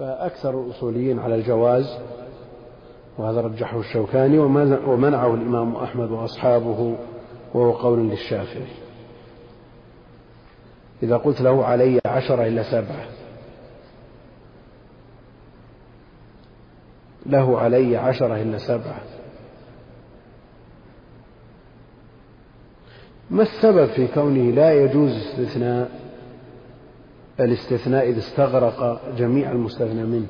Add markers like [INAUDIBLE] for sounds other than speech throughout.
فأكثر الأصوليين على الجواز وهذا رجحه الشوكاني ومنعه الإمام أحمد وأصحابه وهو قول للشافعي. إذا قلت له علي عشرة إلا سبعة. له علي عشرة إلا سبعة. ما السبب في كونه لا يجوز استثناء؟ الاستثناء إذا استغرق جميع المستثنى منه.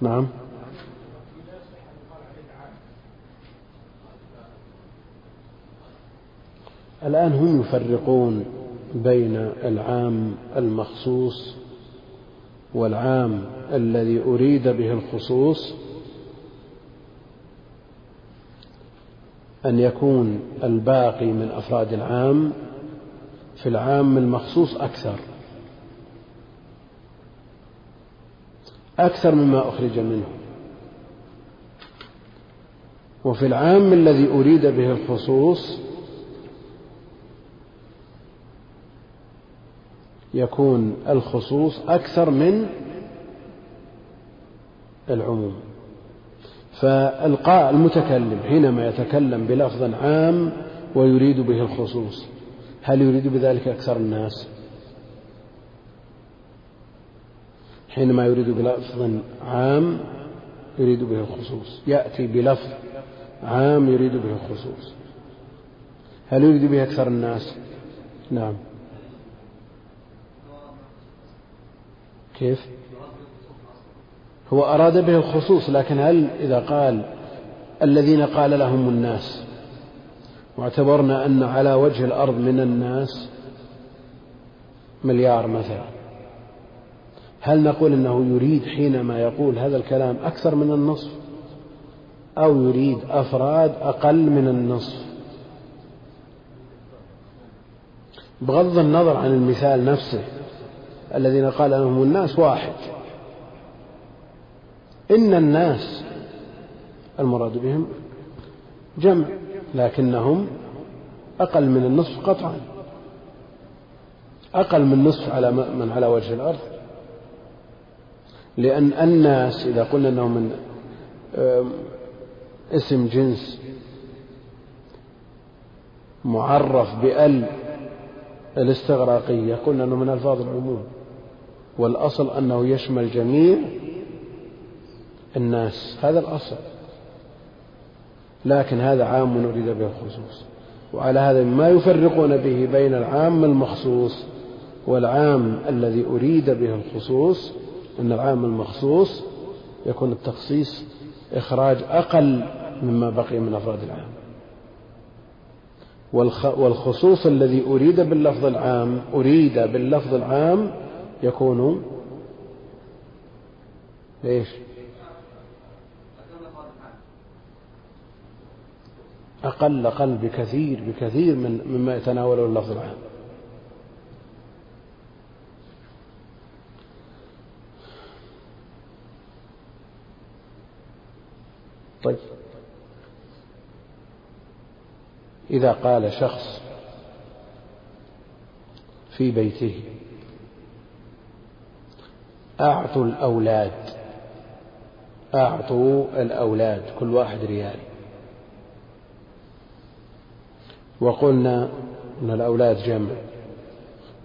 نعم. الآن هم يفرقون بين العام المخصوص والعام الذي أريد به الخصوص أن يكون الباقي من أفراد العام في العام المخصوص أكثر. أكثر مما أخرج منه. وفي العام الذي أريد به الخصوص يكون الخصوص أكثر من العموم. فالقاء المتكلم حينما يتكلم بلفظ عام ويريد به الخصوص هل يريد بذلك أكثر الناس؟ حينما يريد بلفظ عام يريد به الخصوص يأتي بلفظ عام يريد به الخصوص هل يريد به أكثر الناس؟ نعم. كيف؟ هو أراد به الخصوص لكن هل إذا قال الذين قال لهم الناس واعتبرنا أن على وجه الأرض من الناس مليار مثلا هل نقول إنه يريد حينما يقول هذا الكلام أكثر من النصف أو يريد أفراد أقل من النصف؟ بغض النظر عن المثال نفسه الذين قال لهم الناس واحد. إن الناس المراد بهم جمع لكنهم أقل من النصف قطعا. أقل من نصف على من على وجه الأرض. لأن الناس إذا قلنا أنهم من اسم جنس معرف بأل الاستغراقية قلنا أنه من ألفاظ العموم. والأصل أنه يشمل جميع الناس. هذا الأصل. لكن هذا عام أريد به الخصوص. وعلى هذا ما يفرقون به بين العام المخصوص والعام الذي أريد به الخصوص أن العام المخصوص يكون التخصيص إخراج أقل مما بقي من أفراد العام. والخصوص الذي أريد باللفظ العام أريد باللفظ العام يكون ليش أقل أقل بكثير بكثير من مما يتناوله اللفظ العام. طيب. إذا قال شخص في بيته أعطوا الأولاد أعطوا الأولاد كل واحد ريال. وقلنا أن الأولاد جمع.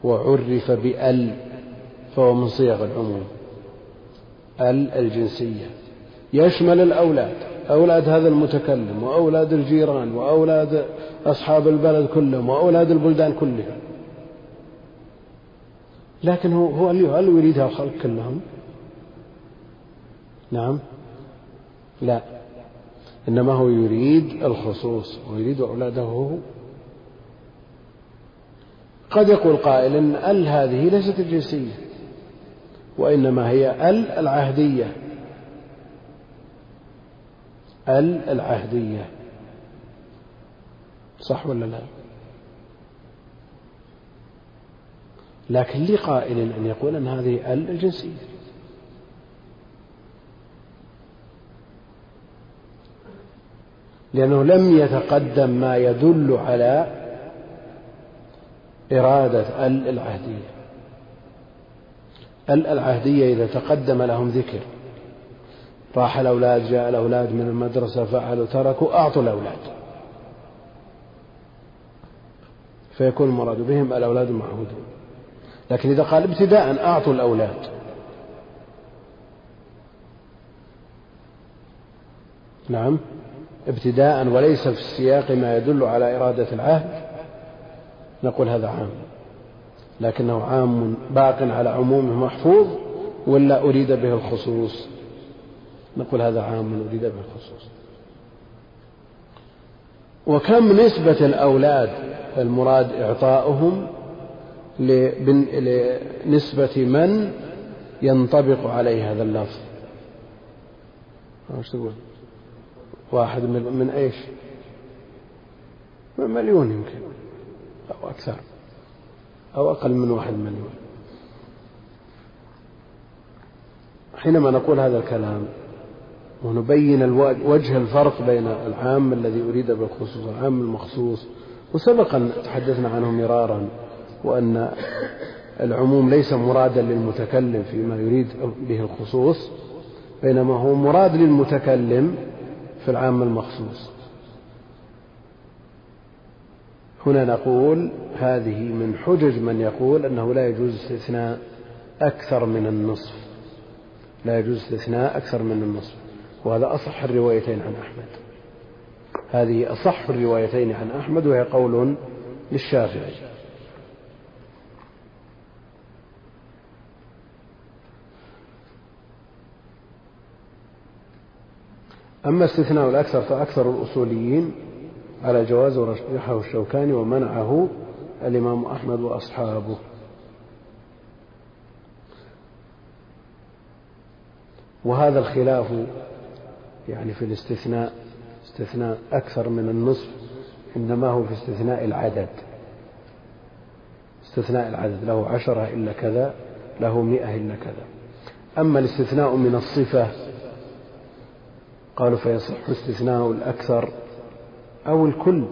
وعرف بأل فهو من صيغ العموم. أل الجنسية. يشمل الأولاد. أولاد هذا المتكلم وأولاد الجيران وأولاد أصحاب البلد كلهم وأولاد البلدان كلها. لكن هو هو هل يريدها الخلق كلهم؟ نعم. لا. إنما هو يريد الخصوص ويريد أولاده قد يقول قائل إن ال هذه ليست الجنسية وإنما هي ال العهدية. ال العهدية. صح ولا لا؟ لكن لقائل أن يقول أن هذه ال الجنسية. لأنه لم يتقدم ما يدل على إرادة ال العهدية. ال العهدية إذا تقدم لهم ذكر. راح الأولاد جاء الأولاد من المدرسة فعلوا تركوا أعطوا الأولاد. فيكون المراد بهم الأولاد المعهودون لكن إذا قال ابتداء أعطوا الأولاد. نعم. ابتداء وليس في السياق ما يدل على إرادة العهد. نقول هذا عام. لكنه عام باق على عمومه محفوظ ولا أريد به الخصوص؟ نقول هذا عام أريد به الخصوص. وكم نسبة الأولاد المراد إعطاؤهم لنسبة من ينطبق عليه هذا اللفظ؟ تقول؟ واحد من, من إيش؟ من مليون يمكن. أو أكثر أو أقل من واحد مليون. حينما نقول هذا الكلام ونبين وجه الفرق بين العام الذي أريد بالخصوص والعام المخصوص وسبق تحدثنا عنه مرارا وأن العموم ليس مرادا للمتكلم فيما يريد به الخصوص بينما هو مراد للمتكلم في العام المخصوص. هنا نقول هذه من حجج من يقول أنه لا يجوز استثناء أكثر من النصف. لا يجوز استثناء أكثر من النصف. وهذا أصح الروايتين عن أحمد. هذه أصح الروايتين عن أحمد وهي قول للشافعي. أما استثناء الأكثر فأكثر الأصوليين على جواز ورجحه الشوكاني ومنعه الإمام أحمد وأصحابه. وهذا الخلاف يعني في الاستثناء استثناء أكثر من النصف إنما هو في استثناء العدد. استثناء العدد له عشرة إلا كذا له مئة إلا كذا. أما الاستثناء من الصفة قالوا فيصح استثناء الأكثر أو الكل.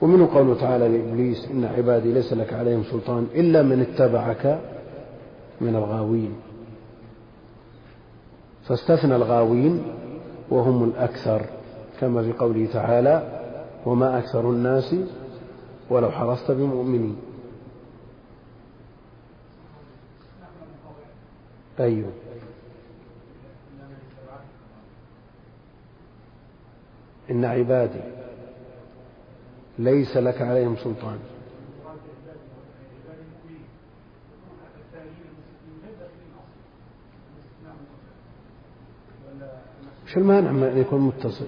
ومنه قوله تعالى لإبليس إن عبادي ليس لك عليهم سلطان إلا من اتبعك من الغاوين. فاستثنى الغاوين وهم الأكثر كما في قوله تعالى وما أكثر الناس ولو حرصت بمؤمنين. أيوه. إن عبادي ليس لك عليهم سلطان. شو المانع من أن يكون متصل؟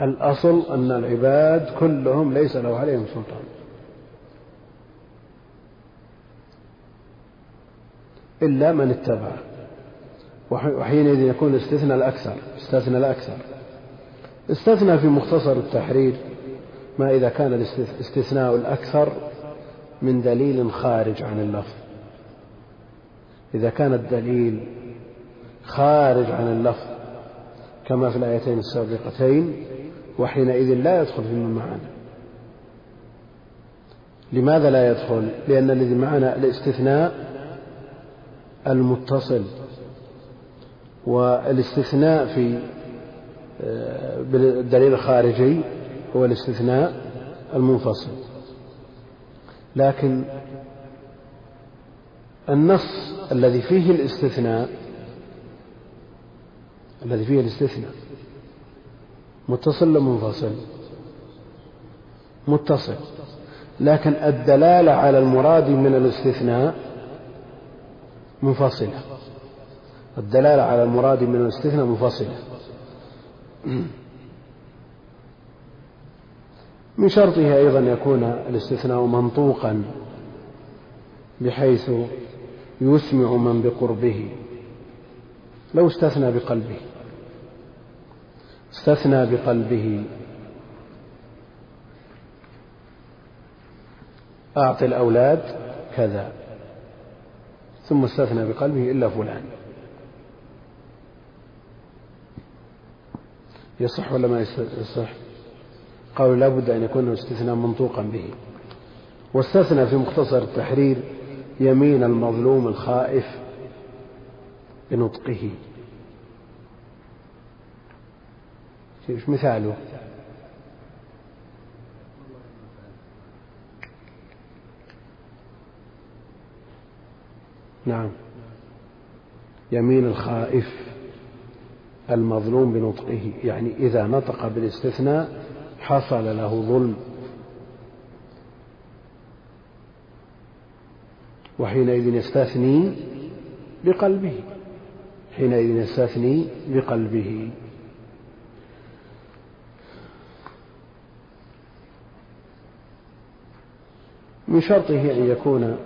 الأصل أن العباد كلهم ليس له عليهم سلطان. إلا من اتبعه وحينئذ يكون استثنى الأكثر استثنى الأكثر. استثنى في مختصر التحرير ما إذا كان الاستثناء الأكثر من دليل خارج عن اللفظ. إذا كان الدليل خارج عن اللفظ كما في الآيتين السابقتين وحينئذ لا يدخل في معنا لماذا لا يدخل؟ لأن الذي معنا الاستثناء المتصل والاستثناء في بالدليل الخارجي هو الاستثناء المنفصل. لكن النص الذي فيه الاستثناء الذي فيه الاستثناء متصل منفصل؟ متصل. لكن الدلالة على المراد من الاستثناء منفصلة. الدلالة على المراد من الاستثناء منفصلة. من شرطه أيضا يكون الاستثناء منطوقا بحيث يسمع من بقربه. لو استثنى بقلبه. استثنى بقلبه. أعطي الأولاد كذا ثم استثنى بقلبه إلا فلان. يصح ولا ما يصح؟ قالوا لا بد أن يكون استثناء منطوقا به. واستثنى في مختصر التحرير يمين المظلوم الخائف بنطقه. إيش مثاله؟ نعم. يمين الخائف. المظلوم بنطقه يعني إذا نطق بالاستثناء حصل له ظلم. وحينئذ يستثني بقلبه. حينئذ يستثني بقلبه. من شرطه أن يكون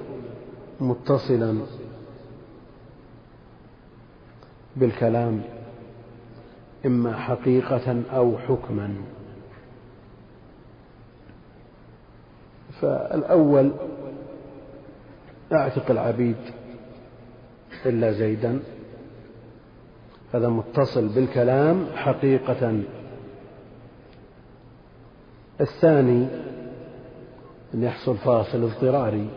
متصلا بالكلام إما حقيقة أو حكما. فالأول أعتق العبيد إلا زيدا. هذا متصل بالكلام حقيقة. الثاني أن يحصل فاصل اضطراري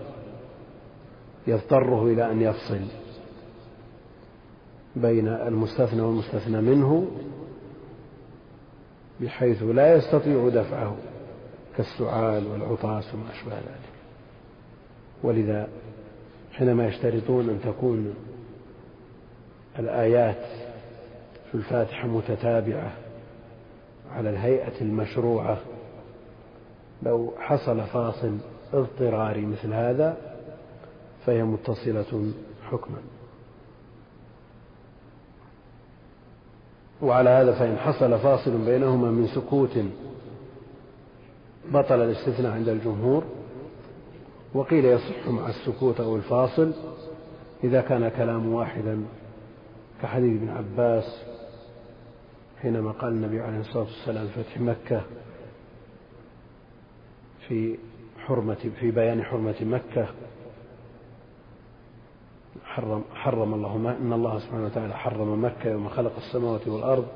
يضطره إلى أن يفصل. بين المستثنى والمستثنى منه بحيث لا يستطيع دفعه كالسعال والعطاس وما أشبه ذلك. ولذا حينما يشترطون أن تكون الآيات في الفاتحة متتابعة على الهيئة المشروعة لو حصل فاصل اضطراري مثل هذا فهي متصلة حكما. وعلى هذا فإن حصل فاصل بينهما من سكوت بطل الاستثناء عند الجمهور وقيل يصح مع السكوت أو الفاصل إذا كان كلام واحدا كحديث ابن عباس حينما قال النبي عليه الصلاة والسلام في فتح مكة في حرمة في بيان حرمة مكة حرم حرم الله إن الله سبحانه وتعالى حرم مكة يوم خلق السماوات والأرض.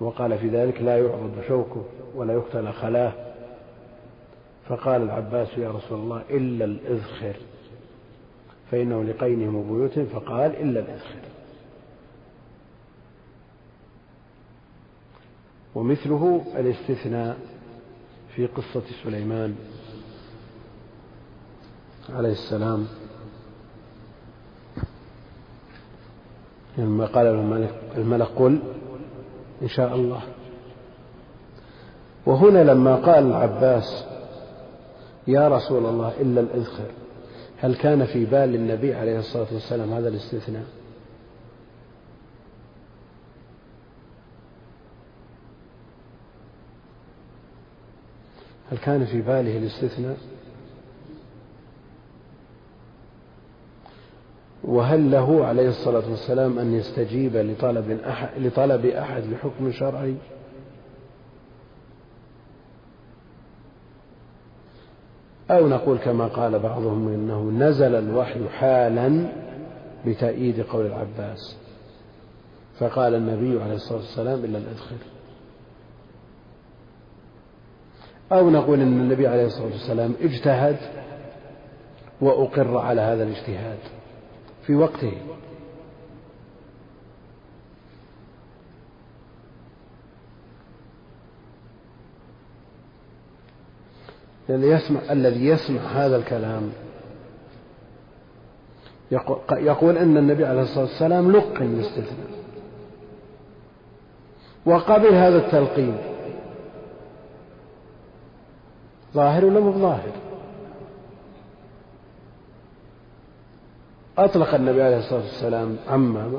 وقال في ذلك لا يعرض شوكه ولا يقتل خلاه. فقال العباس يا رسول الله إلا الإذخر. فإنه لقينهم وبيوتهم فقال إلا الإذخر. ومثله الاستثناء في قصة سليمان عليه السلام. لما قال له الملك, الملك قل إن شاء الله. وهنا لما قال العباس يا رسول الله إلا الإذخر هل كان في بال النبي عليه الصلاة والسلام هذا الاستثناء؟ هل كان في باله الاستثناء؟ وهل له عليه الصلاة والسلام أن يستجيب لطلب أحد, لطلب أحد لحكم شرعي؟ أو نقول كما قال بعضهم إنه نزل الوحي حالا بتأييد قول العباس فقال النبي عليه الصلاة والسلام إلا الإدخل. أو نقول إن النبي عليه الصلاة والسلام اجتهد وأقر على هذا الاجتهاد. في وقته. الذي يسمع الذي يسمع هذا الكلام يقول أن النبي عليه الصلاة والسلام لقن الاستثناء وقبل هذا التلقين. ظاهر ولا مو ظاهر؟ أطلق النبي عليه الصلاة والسلام عما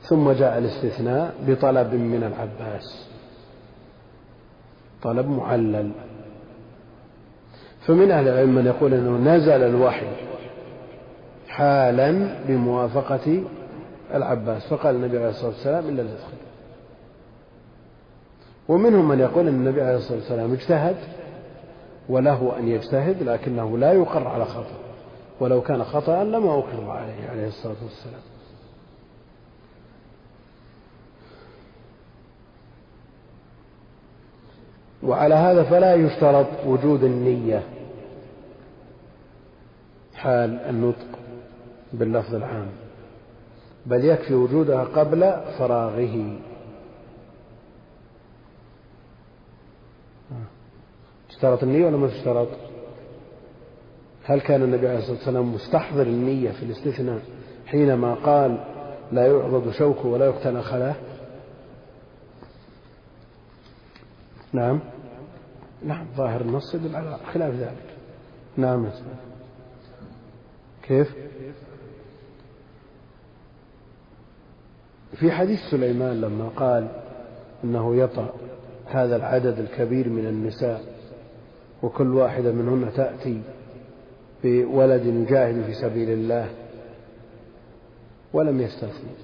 ثم جاء الاستثناء بطلب من العباس. طلب معلل. فمن أهل العلم من يقول أنه نزل الوحي حالا بموافقة العباس فقال النبي عليه الصلاة والسلام إلا الإدخال. ومنهم من يقول أن النبي عليه الصلاة والسلام اجتهد وله أن يجتهد لكنه لا يقر على خطأ. ولو كان خطأ لما أقر عليه عليه الصلاة والسلام. وعلى هذا فلا يشترط وجود النية. حال النطق باللفظ العام. بل يكفي وجودها قبل فراغه. اشترط النية ولا ما اشترط هل كان النبي عليه الصلاة والسلام مستحضر النية في الاستثناء حينما قال لا يعضد شوكه ولا يقتل خلاه؟ نعم. نعم ظاهر النص يدل على خلاف ذلك. نعم كيف؟ في حديث سليمان لما قال إنه يطأ هذا العدد الكبير من النساء وكل واحدة منهن تأتي بولد يجاهد في سبيل الله ولم يستثني.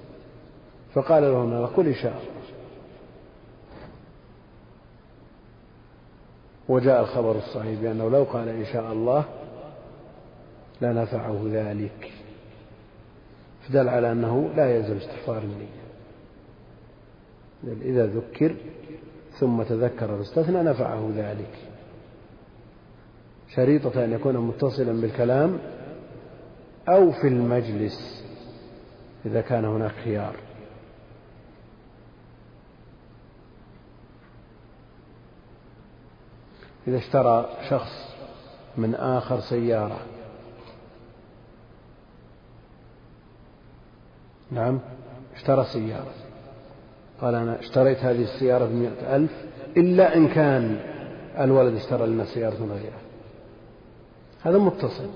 فقال لهم قل شاء الله. وجاء الخبر الصحيح بأنه لو قال إن شاء الله لنفعه ذلك. فدل على أنه لا يلزم استحضار النية. إذا ذكر ثم تذكر واستثنى نفعه ذلك. شريطة أن يكون متصلا بالكلام أو في المجلس إذا كان هناك خيار. إذا اشترى شخص من آخر سيارة. نعم اشترى سيارة. قال أنا اشتريت هذه السيارة بمئة ألف إلا إن كان الولد اشترى لنا سيارة غيرها. هذا متصل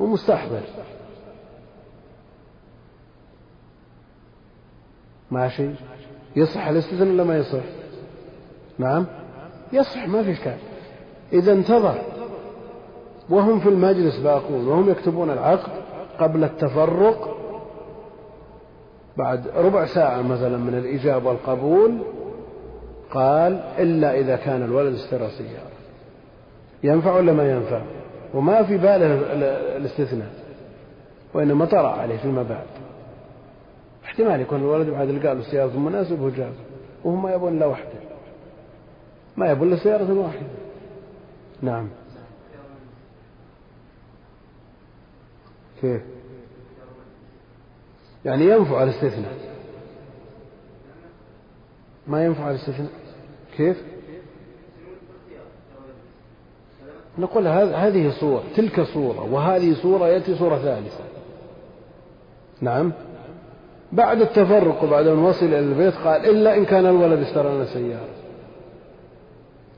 ومستحضر. ماشي؟ يصح الاستثناء ولا ما يصح؟ نعم؟ يصح ما في إشكال. إذا انتظر. وهم في المجلس باقون وهم يكتبون العقد قبل التفرق بعد ربع ساعة مثلا من الإجابة والقبول. قال إلا إذا كان الولد اشترى سيارة. ينفع ولا ما ينفع؟ وما في باله الاستثناء وإنما طرأ عليه فيما بعد. احتمال يكون الولد بعد لقى له سيارة مناسبة وجاب وهم ما يبون إلا واحدة. ما يبون إلا سيارة واحدة. نعم. كيف؟ يعني ينفع الاستثناء. ما ينفع الاستثناء؟ كيف؟ نقول هذه صورة تلك صورة وهذه صورة يأتي صورة ثالثة. نعم. بعد التفرق وبعد أن وصل إلى البيت قال إلا إن كان الولد اشترى لنا سيارة.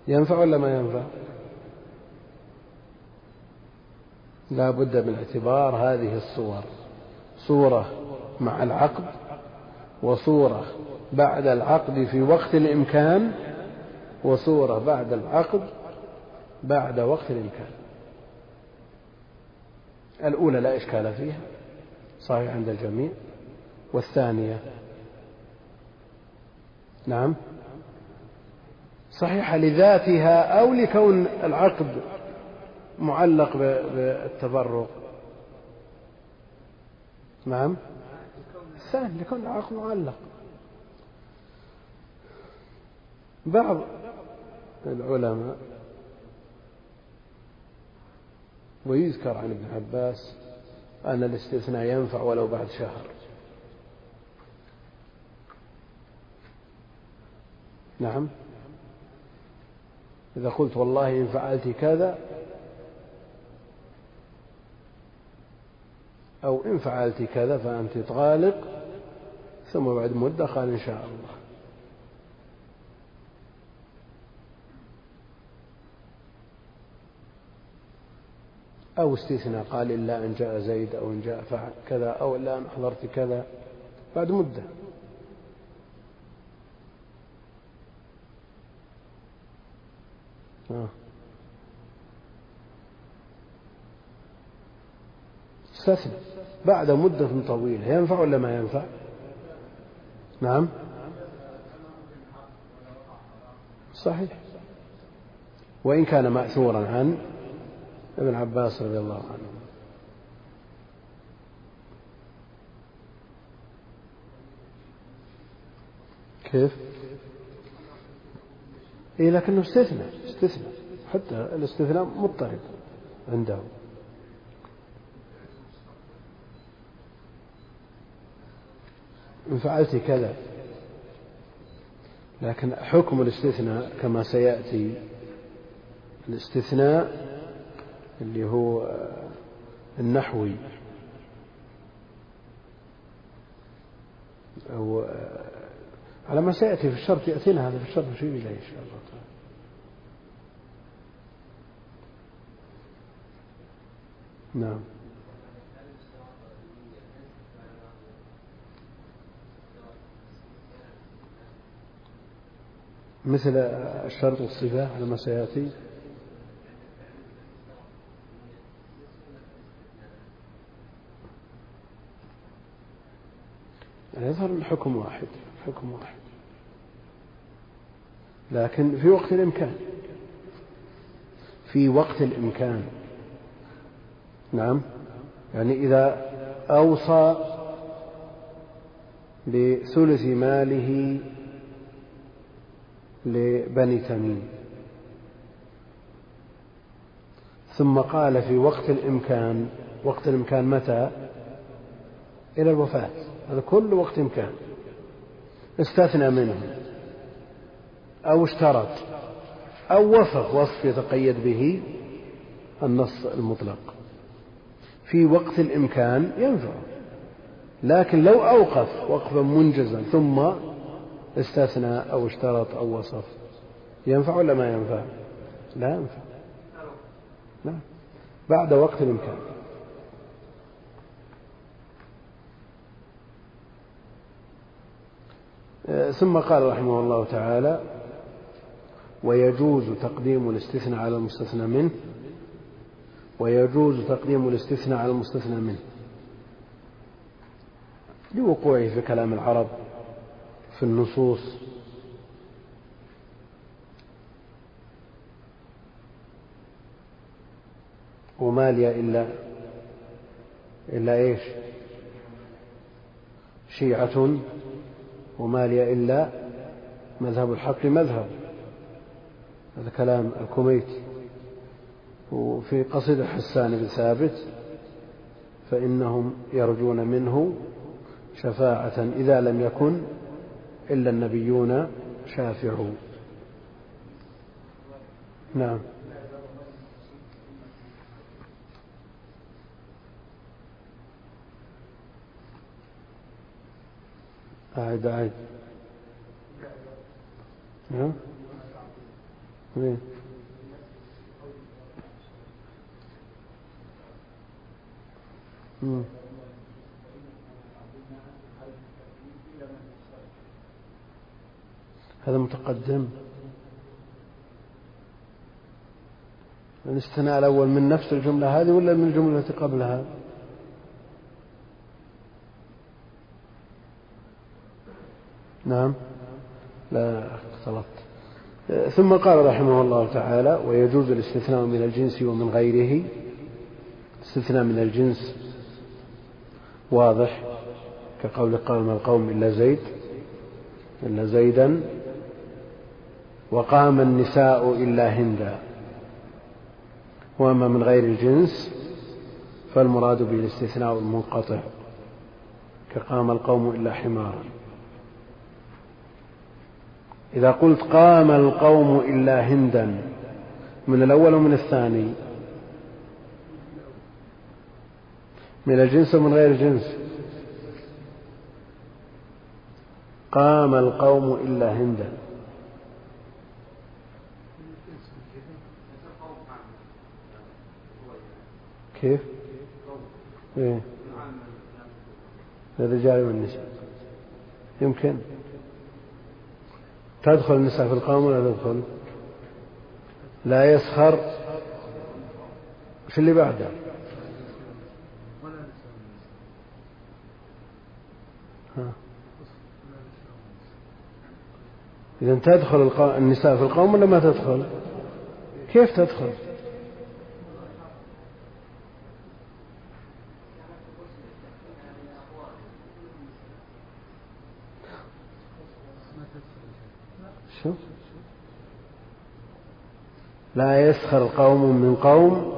ينفع ولا ما ينفع؟ لا بد من اعتبار هذه الصور. صورة مع العقد وصورة بعد العقد في وقت الإمكان وصورة بعد العقد بعد وقت الإمكان. الأولى لا إشكال فيها صحيح عند الجميع. والثانية نعم صحيحة لذاتها أو لكون العقد معلق بالتفرق نعم الثاني لكون العقد معلق. بعض العلماء ويذكر عن ابن عباس أن الاستثناء ينفع ولو بعد شهر. نعم. إذا قلت والله إن فعلت كذا أو إن فعلت كذا فأنت طالق ثم بعد مدة قال إن شاء الله. أو استثناء قال إلا أن جاء زيد أو إن جاء فعل كذا أو إلا أن حضرت كذا. بعد مدة. آه. استثنى. بعد مدة طويلة. ينفع ولا ما ينفع؟ نعم. صحيح. وإن كان مأثورا عن ابن عباس رضي الله عنه. كيف؟ إيه لكنه استثناء استثناء حتى الاستثناء مضطرب عنده إن فعلت كذا لكن حكم الاستثناء كما سيأتي الاستثناء اللي هو النحوي. أو على ما سيأتي في الشرط يأتينا هذا في الشرط نشير إليه إن شاء الله تعالى. نعم. مثل الشرط والصفة على ما سيأتي. يظهر الحكم واحد حكم واحد. لكن في وقت الإمكان. في وقت الإمكان. نعم. يعني إذا أوصى بثلث ماله لبني تميم. ثم قال في وقت الإمكان وقت الإمكان متى؟ إلى الوفاة. هذا كل وقت إمكان. استثنى منه. أو اشترط. أو وصف وصف يتقيد به النص المطلق. في وقت الإمكان ينفع. لكن لو أوقف وقفا منجزا ثم استثنى أو اشترط أو وصف ينفع ولا ما ينفع؟ لا ينفع. لا. بعد وقت الإمكان. ثم قال رحمه الله تعالى ويجوز تقديم الاستثناء على المستثنى منه. ويجوز تقديم الاستثناء على المستثنى منه. لوقوعه في كلام العرب في النصوص. وما لي إلا إلا إيش؟ شيعة. وما لي إلا مذهب الحق مذهب هذا كلام الكوميتي وفي قصيدة حسان بن ثابت فإنهم يرجون منه شفاعة إذا لم يكن إلا النبيون شافعوا. نعم. أعد أعد هذا متقدم. الاستثناء الأول من نفس الجملة هذه ولا من الجملة التي قبلها؟ نعم. لا اختلطت ثم قال رحمه الله تعالى ويجوز الاستثناء من الجنس ومن غيره. استثناء من الجنس واضح كقول قام القوم إلا زيد إلا زيدا. وقام النساء إلا هندا. وأما من غير الجنس فالمراد به الاستثناء المنقطع كقام القوم إلا حمارا. إذا قلت قام القوم إلا هندا من الأول ومن الثاني. من الجنس ومن غير الجنس قام القوم إلا هندا. كيف؟ إيه؟ الرجال والنساء. يمكن. تدخل النساء في القوم ولا تدخل؟ لا يسخر في اللي بعده. إذا تدخل النساء في القوم ولا ما تدخل؟ كيف تدخل شو لا يسخر قوم من قوم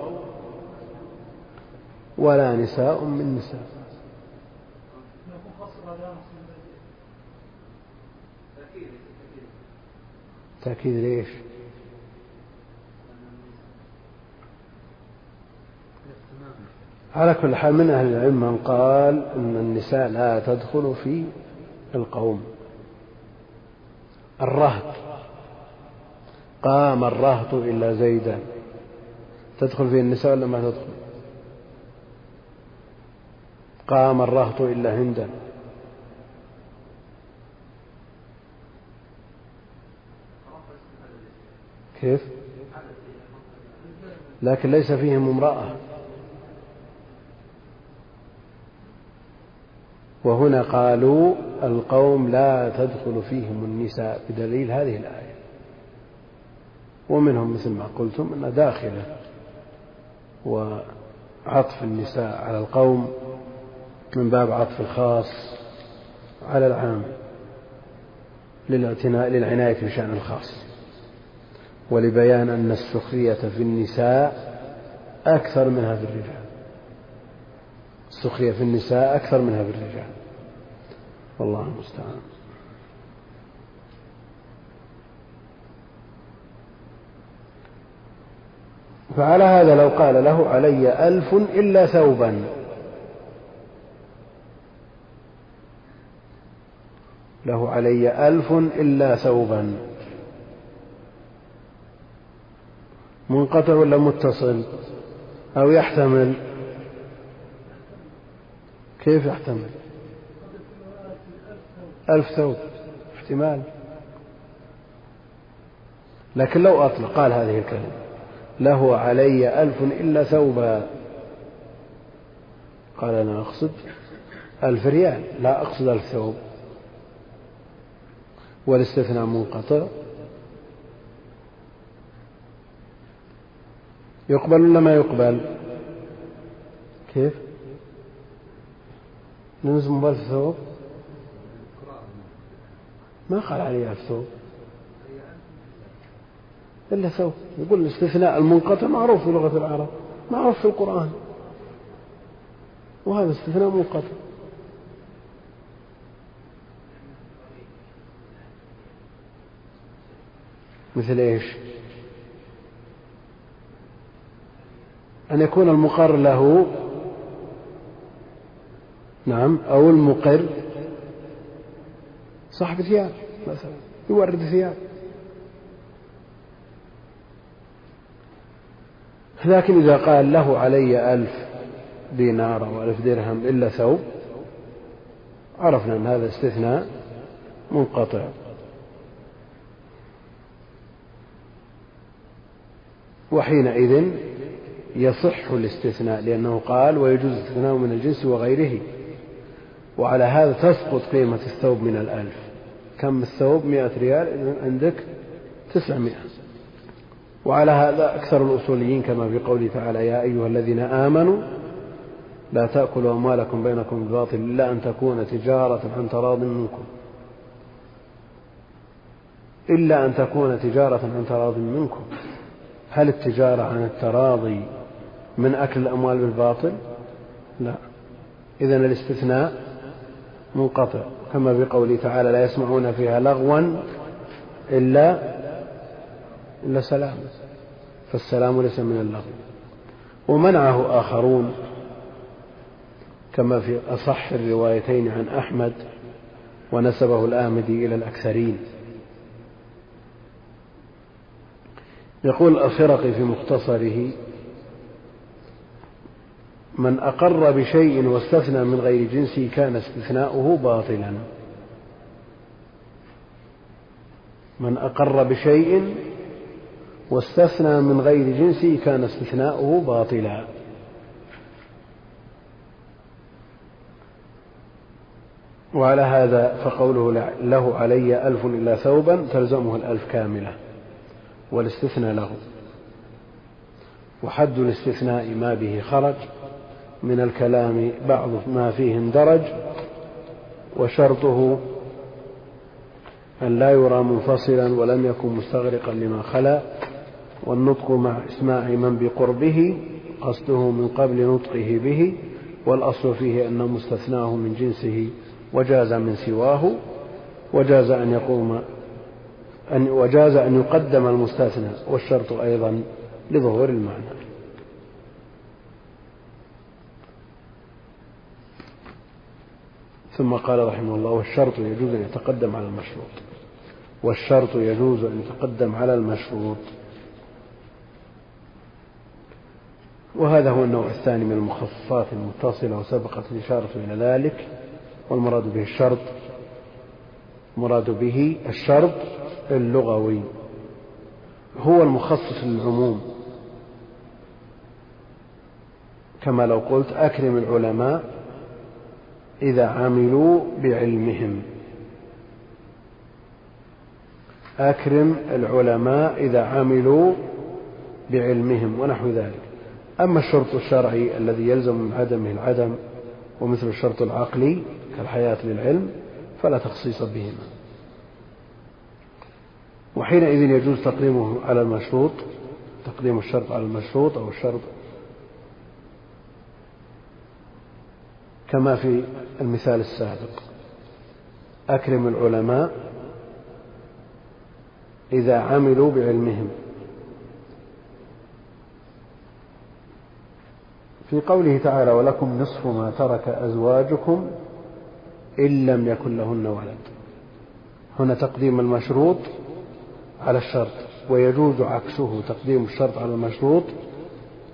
ولا نساء من نساء. تأكيد ليش على كل حال من أهل العلم من قال أن النساء لا تدخل في القوم. الرهط. قام الرهط إلا زيدا. تدخل فيه النساء ولا ما تدخل؟ قام الرهط إلا هندا. كيف؟ لكن ليس فيهم امرأة. وهنا قالوا القوم لا تدخل فيهم النساء بدليل هذه الآية. ومنهم مثل ما قلتم أن داخلة وعطف النساء على القوم من باب عطف الخاص على العام للاعتناء للعناية بشأن الخاص. ولبيان أن السخرية في النساء أكثر منها في الرجال. السخرية في النساء أكثر منها في الرجال. والله المستعان. فعلى هذا لو قال له علي ألف إلا ثوبا. له علي ألف إلا ثوبا. منقطع ولا متصل؟ أو يحتمل؟ كيف يحتمل؟ ألف ثوب احتمال. لكن لو أطلق قال هذه الكلمة. له علي ألف إلا ثوبا. قال أنا أقصد ألف ريال لا أقصد ألف ثوب. والاستثناء منقطع. يقبل ولا ما يقبل؟ كيف؟ نلزم بألف ثوب؟ ما قال عليه ألف ثوب. إلا ثوب يقول الاستثناء المنقطع معروف في لغة العرب معروف في القرآن. وهذا استثناء منقطع. مثل إيش؟ أن يكون المقر له نعم أو المقر صاحب ثياب مثلا يورد ثياب. لكن إذا قال له علي ألف دينار أو ألف درهم إلا ثوب عرفنا أن هذا استثناء منقطع. وحينئذ يصح الاستثناء لأنه قال ويجوز الاستثناء من الجنس وغيره. وعلى هذا تسقط قيمة الثوب من الألف. كم الثوب؟ مئة ريال. إذن عندك تسعمائة. وعلى هذا أكثر الأصوليين كما في قوله تعالى يا أيها الذين آمنوا لا تأكلوا أموالكم بينكم بالباطل إلا أن تكون تجارة عن تراض منكم. إلا أن تكون تجارة عن تراض منكم. هل التجارة عن التراضي من أكل الأموال بالباطل؟ لا. إذا الاستثناء منقطع كما في قوله تعالى لا يسمعون فيها لغوا إلا إلا سلام. فالسلام ليس من اللغو. ومنعه آخرون كما في أصح الروايتين عن أحمد ونسبه الآمدي إلى الأكثرين. يقول الخرقي في مختصره من أقر بشيء واستثنى من غير جنسه كان استثناؤه باطلا. من أقر بشيء واستثنى من غير جنسه كان استثناؤه باطلا. وعلى هذا فقوله له علي ألف إلا ثوبا تلزمه الألف كاملة والاستثناء له. وحد الاستثناء ما به خرج من الكلام بعض ما فيه اندرج وشرطه أن لا يرى منفصلا ولم يكن مستغرقا لما خلا. والنطق مع إسماع من بقربه قصده من قبل نطقه به والأصل فيه أنه مستثناه من جنسه وجاز من سواه وجاز أن يقوم أن وجاز أن يقدم المستثنى والشرط أيضا لظهور المعنى. ثم قال رحمه الله والشرط يجوز أن يتقدم على المشروط. والشرط يجوز أن يتقدم على المشروط. وهذا هو النوع الثاني من المخصصات المتصلة وسبقت الإشارة إلى ذلك والمراد به الشرط المراد به الشرط اللغوي هو المخصص للعموم. كما لو قلت أكرم العلماء إذا عملوا بعلمهم. أكرم العلماء إذا عملوا بعلمهم ونحو ذلك. أما الشرط الشرعي الذي يلزم من عدمه العدم ومثل الشرط العقلي كالحياة للعلم فلا تخصيص بهما. وحينئذ يجوز تقديمه على المشروط تقديم الشرط على المشروط أو الشرط كما في المثال السابق. أكرم العلماء إذا عملوا بعلمهم. في قوله تعالى ولكم نصف ما ترك أزواجكم إن لم يكن لهن ولد هنا تقديم المشروط على الشرط ويجوز عكسه تقديم الشرط على المشروط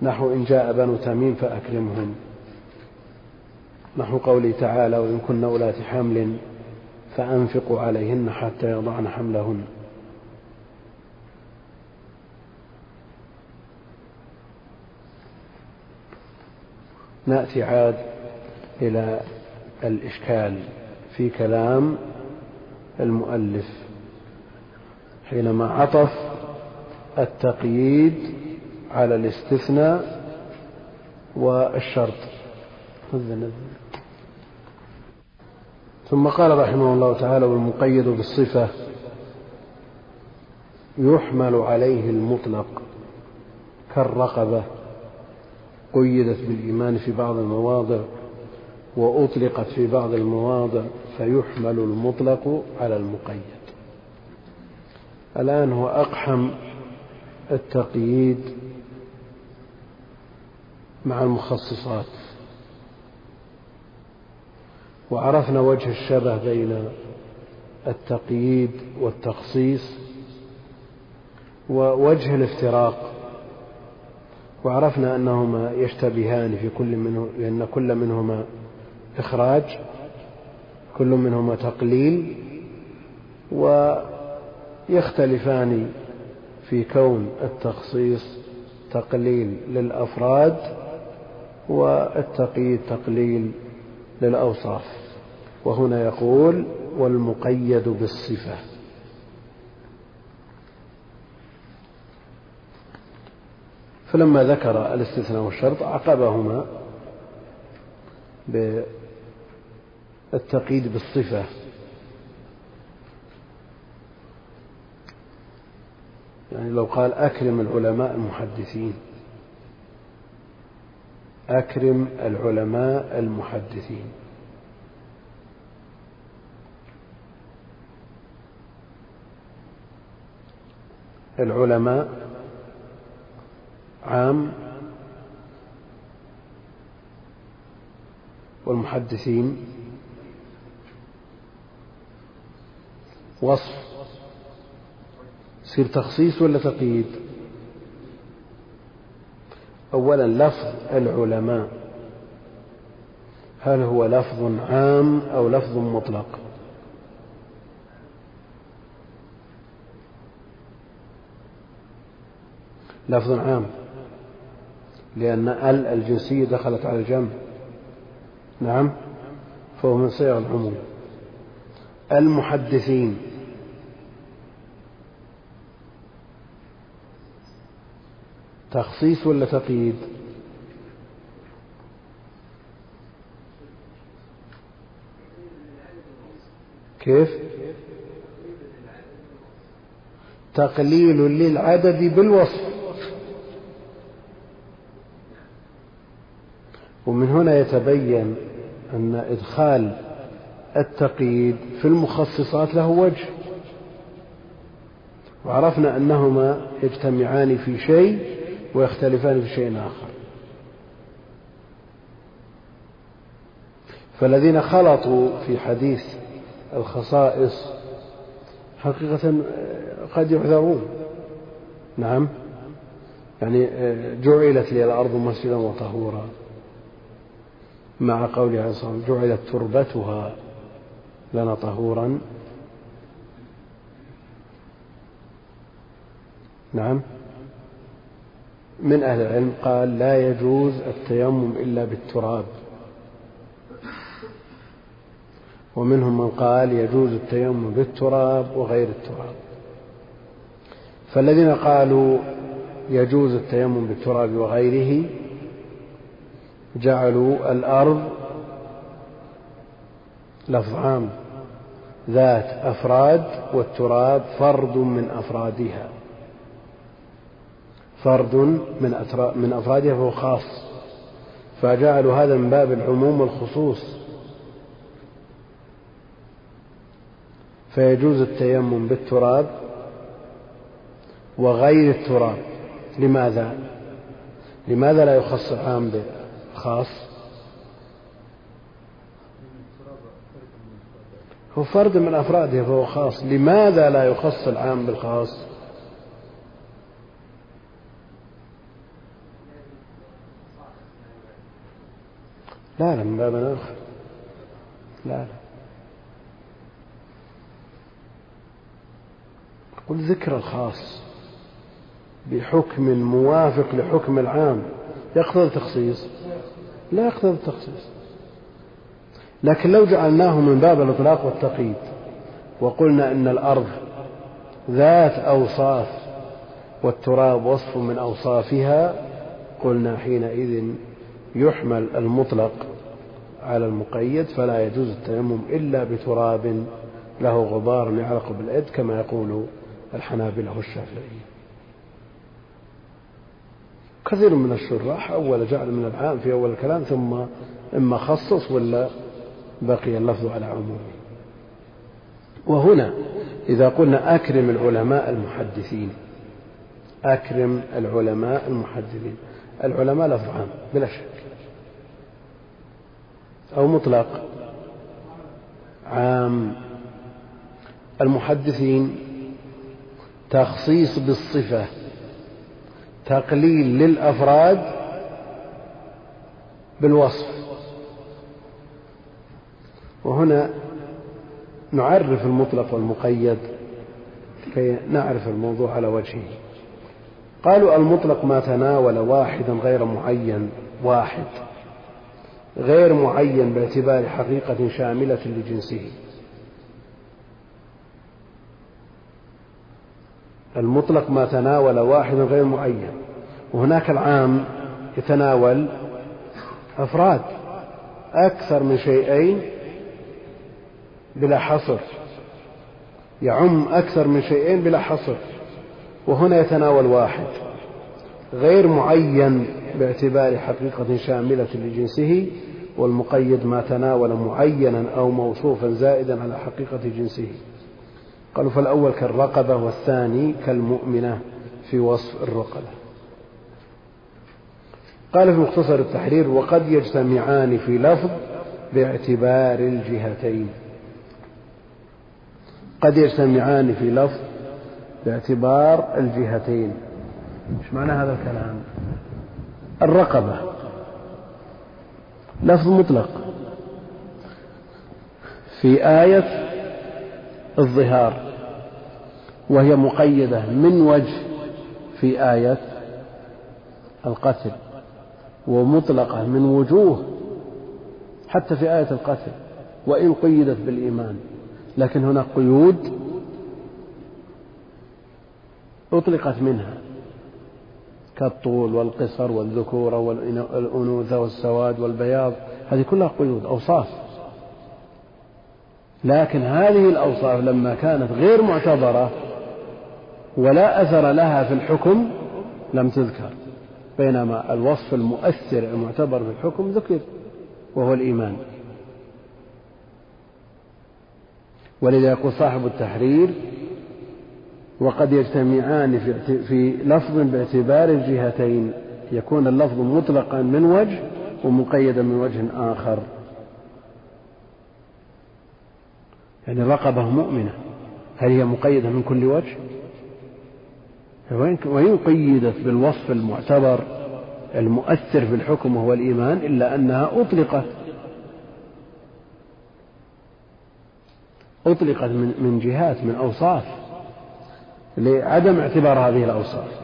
نحو إن جاء بنو تميم فأكرمهم نحو قوله تعالى وإن كن أولاة حمل فأنفقوا عليهن حتى يضعن حملهن نأتي عاد إلى الإشكال في كلام المؤلف حينما عطف التقييد على الاستثناء والشرط. ثم قال رحمه الله تعالى والمقيد بالصفة يحمل عليه المطلق كالرقبة. قيدت بالإيمان في بعض المواضع وأطلقت في بعض المواضع فيحمل المطلق على المقيد. الآن هو أقحم التقييد مع المخصصات. وعرفنا وجه الشبه بين التقييد والتخصيص ووجه الافتراق. وعرفنا أنهما يشتبهان في كل منه لأن كل منهما إخراج كل منهما تقليل ويختلفان في كون التخصيص تقليل للأفراد والتقييد تقليل للأوصاف. وهنا يقول والمقيد بالصفة فلما ذكر الاستثناء والشرط عقبهما بالتقييد بالصفة. يعني لو قال أكرم العلماء المحدثين. أكرم العلماء المحدثين. العلماء عام والمحدثين وصف يصير تخصيص ولا تقييد؟ أولا لفظ العلماء. هل هو لفظ عام أو لفظ مطلق؟ لفظ عام. لأن ال الجنسية دخلت على الجمع نعم. فهو من صيغ العموم. المحدثين. تخصيص ولا تقييد؟ كيف؟ تقليل للعدد بالوصف. ومن هنا يتبين أن إدخال التقييد في المخصصات له وجه. وعرفنا أنهما يجتمعان في شيء ويختلفان في شيء آخر. فالذين خلطوا في حديث الخصائص حقيقة قد يعذرون نعم. يعني جعلت لي الأرض مسجدا وطهورا. مع قوله عليه الصلاة والسلام جعلت تربتها لنا طهورا. نعم. من أهل العلم قال لا يجوز التيمم إلا بالتراب. ومنهم من قال يجوز التيمم بالتراب وغير التراب. فالذين قالوا يجوز التيمم بالتراب وغيره جعلوا الأرض لفظ عام ذات أفراد والتراب فرد من أفرادها. فرد من من أفرادها فهو خاص. فجعلوا هذا من باب العموم والخصوص. فيجوز التيمم بالتراب وغير التراب. لماذا؟ لماذا لا يخص العام بالخاص؟ هو فرد من أفراده فهو خاص. لماذا لا يخص العام بالخاص؟ لا لا من باب آخر. لا لا. قل ذكر الخاص بحكم موافق لحكم العام. يقتضي التخصيص. لا يقتضي التخصيص. لكن لو جعلناه من باب الإطلاق والتقييد وقلنا إن الأرض ذات أوصاف والتراب وصف من أوصافها قلنا حينئذ يحمل المطلق على المقيد فلا يجوز التيمم إلا بتراب له غبار يعلق باليد كما يقول الحنابلة والشافعية. كثير من الشراح أول جعل من العام في أول الكلام ثم إما خصص ولا بقي اللفظ على عمومه. وهنا إذا قلنا أكرم العلماء المحدثين أكرم العلماء المحدثين. العلماء لفظ عام بلا شك. أو مطلق. عام. المحدثين تخصيص بالصفة. تقليل للأفراد بالوصف. وهنا نعرف المطلق والمقيد كي نعرف الموضوع على وجهه. قالوا المطلق ما تناول واحدا غير معين واحد غير معين باعتبار حقيقة شاملة لجنسه. المطلق ما تناول واحدا غير معين وهناك العام يتناول أفراد أكثر من شيئين بلا حصر. يعم أكثر من شيئين بلا حصر. وهنا يتناول واحد غير معين باعتبار حقيقة شاملة لجنسه والمقيد ما تناول معينا أو موصوفا زائدا على حقيقة جنسه. قالوا فالأول كالرقبة والثاني كالمؤمنة في وصف الرقبة. قال في مختصر التحرير وقد يجتمعان في لفظ باعتبار الجهتين. قد يجتمعان في لفظ باعتبار الجهتين. إيش معنى هذا الكلام؟ الرقبة. لفظ مطلق. في آية الظهار وهي مقيدة من وجه في آية القتل ومطلقة من وجوه حتى في آية القتل وإن قيدت بالإيمان. لكن هناك قيود أطلقت منها كالطول والقصر والذكورة والأنوثة والسواد والبياض هذه كلها قيود أوصاف. لكن هذه الأوصاف لما كانت غير معتبرة ولا أثر لها في الحكم لم تذكر. بينما الوصف المؤثر المعتبر في الحكم ذكر وهو الإيمان. ولذا يقول صاحب التحرير وقد يجتمعان في, لفظ باعتبار الجهتين يكون اللفظ مطلقا من وجه ومقيدا من وجه آخر. يعني رقبة مؤمنة. هل هي مقيدة من كل وجه؟ وإن قيدت بالوصف المعتبر المؤثر في الحكم وهو الإيمان إلا أنها أطلقت. أطلقت من جهات من أوصاف لعدم اعتبار هذه الأوصاف.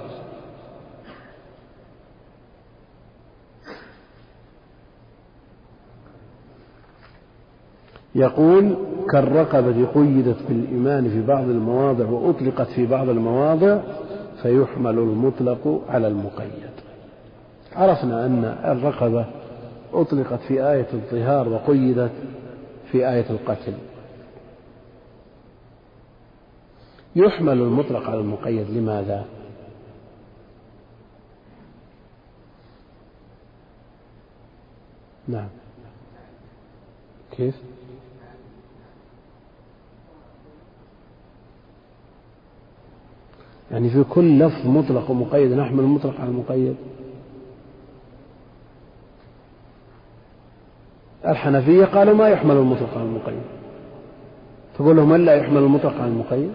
يقول كالرقبة قيدت بالإيمان في بعض المواضع وأطلقت في بعض المواضع فيحمل المطلق على المقيد عرفنا أن الرقبة أطلقت في آية الظهار وقيدت في آية القتل يحمل المطلق على المقيد لماذا؟ نعم كيف؟ يعني في كل لفظ مطلق ومقيد نحمل المطلق على المقيد. الحنفية قالوا ما يحمل المطلق على المقيد. تقول لهم من لا يحمل المطلق على المقيد؟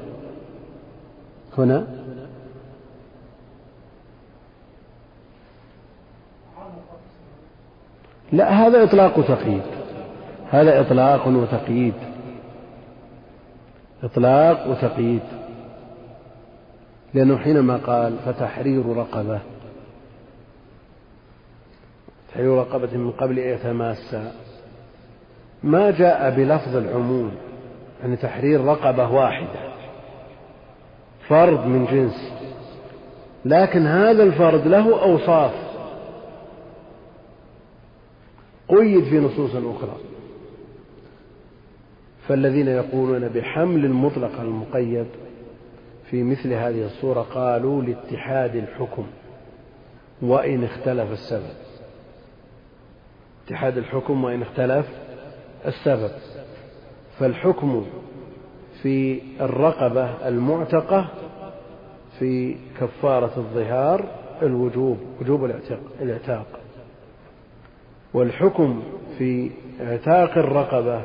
هنا. لا هذا إطلاق وتقييد هذا إطلاق وتقييد. إطلاق وتقييد. لأنه حينما قال فتحرير رقبة تحرير رقبة من قبل أن يتماسى ما جاء بلفظ العموم يعني تحرير رقبة واحدة فرد من جنس لكن هذا الفرد له أوصاف قيد في نصوص أخرى. فالذين يقولون بحمل المطلق المقيد في مثل هذه الصورة قالوا لاتحاد الحكم وإن اختلف السبب. اتحاد الحكم وإن اختلف السبب. فالحكم في الرقبة المعتقة في كفارة الظهار الوجوب وجوب الاعتاق. والحكم في اعتاق الرقبة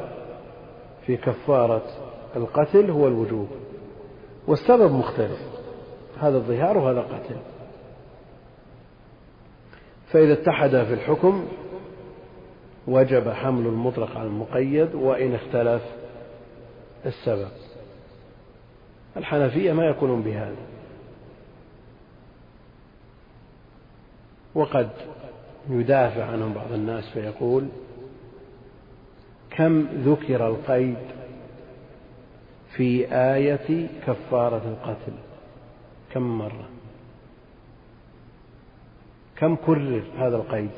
في كفارة القتل هو الوجوب. والسبب مختلف. هذا الظهار وهذا قتل فإذا اتحد في الحكم وجب حمل المطلق على المقيد وإن اختلف السبب. الحنفية ما يقولون بهذا. وقد يدافع عنهم بعض الناس فيقول كم ذكر القيد في آية كفارة القتل. كم مرة؟ كم كرر هذا القيد؟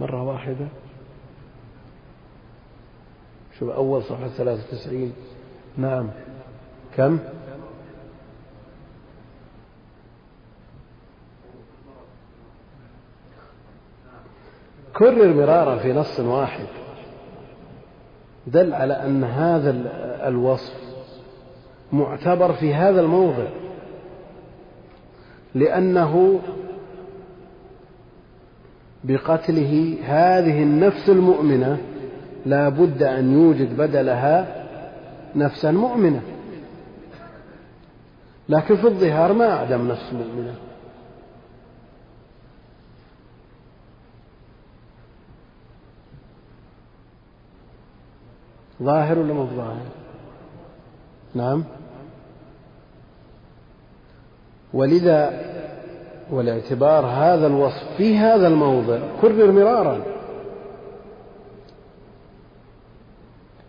مرة واحدة. شوف أول صفحة ثلاثة وتسعين. نعم. كم؟ كرر مرارا في نص واحد. دل على أن هذا الوصف معتبر في هذا الموضع. لأنه بقتله هذه النفس المؤمنة لا بد أن يوجد بدلها نفسا مؤمنة. لكن في الظهار ما أعدم نفس مؤمنة. ظاهر ولا مو ظاهر؟ نعم. ولذا والاعتبار هذا الوصف في هذا الموضع كرر مرارا.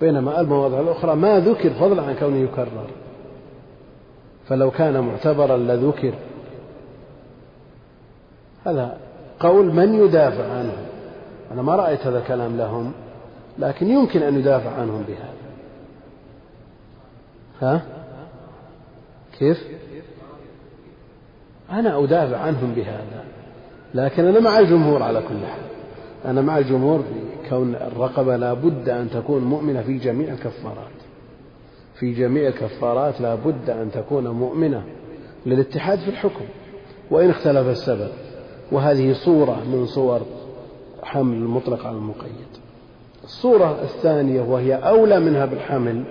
بينما المواضع الأخرى ما ذكر فضلا عن كونه يكرر. فلو كان معتبرا لذكر. هذا قول من يدافع عنه؟ أنا ما رأيت هذا الكلام لهم. لكن يمكن أن يدافع عنهم بهذا. ها؟ كيف؟ أنا أدافع عنهم بهذا لكن أنا مع الجمهور على كل حال. أنا مع الجمهور كون الرقبة لا بد أن تكون مؤمنة في جميع الكفارات. في جميع الكفارات لا بد أن تكون مؤمنة للاتحاد في الحكم وإن اختلف السبب. وهذه صورة من صور حمل المطلق على المقيد. الصورة الثانية وهي أولى منها بالحمل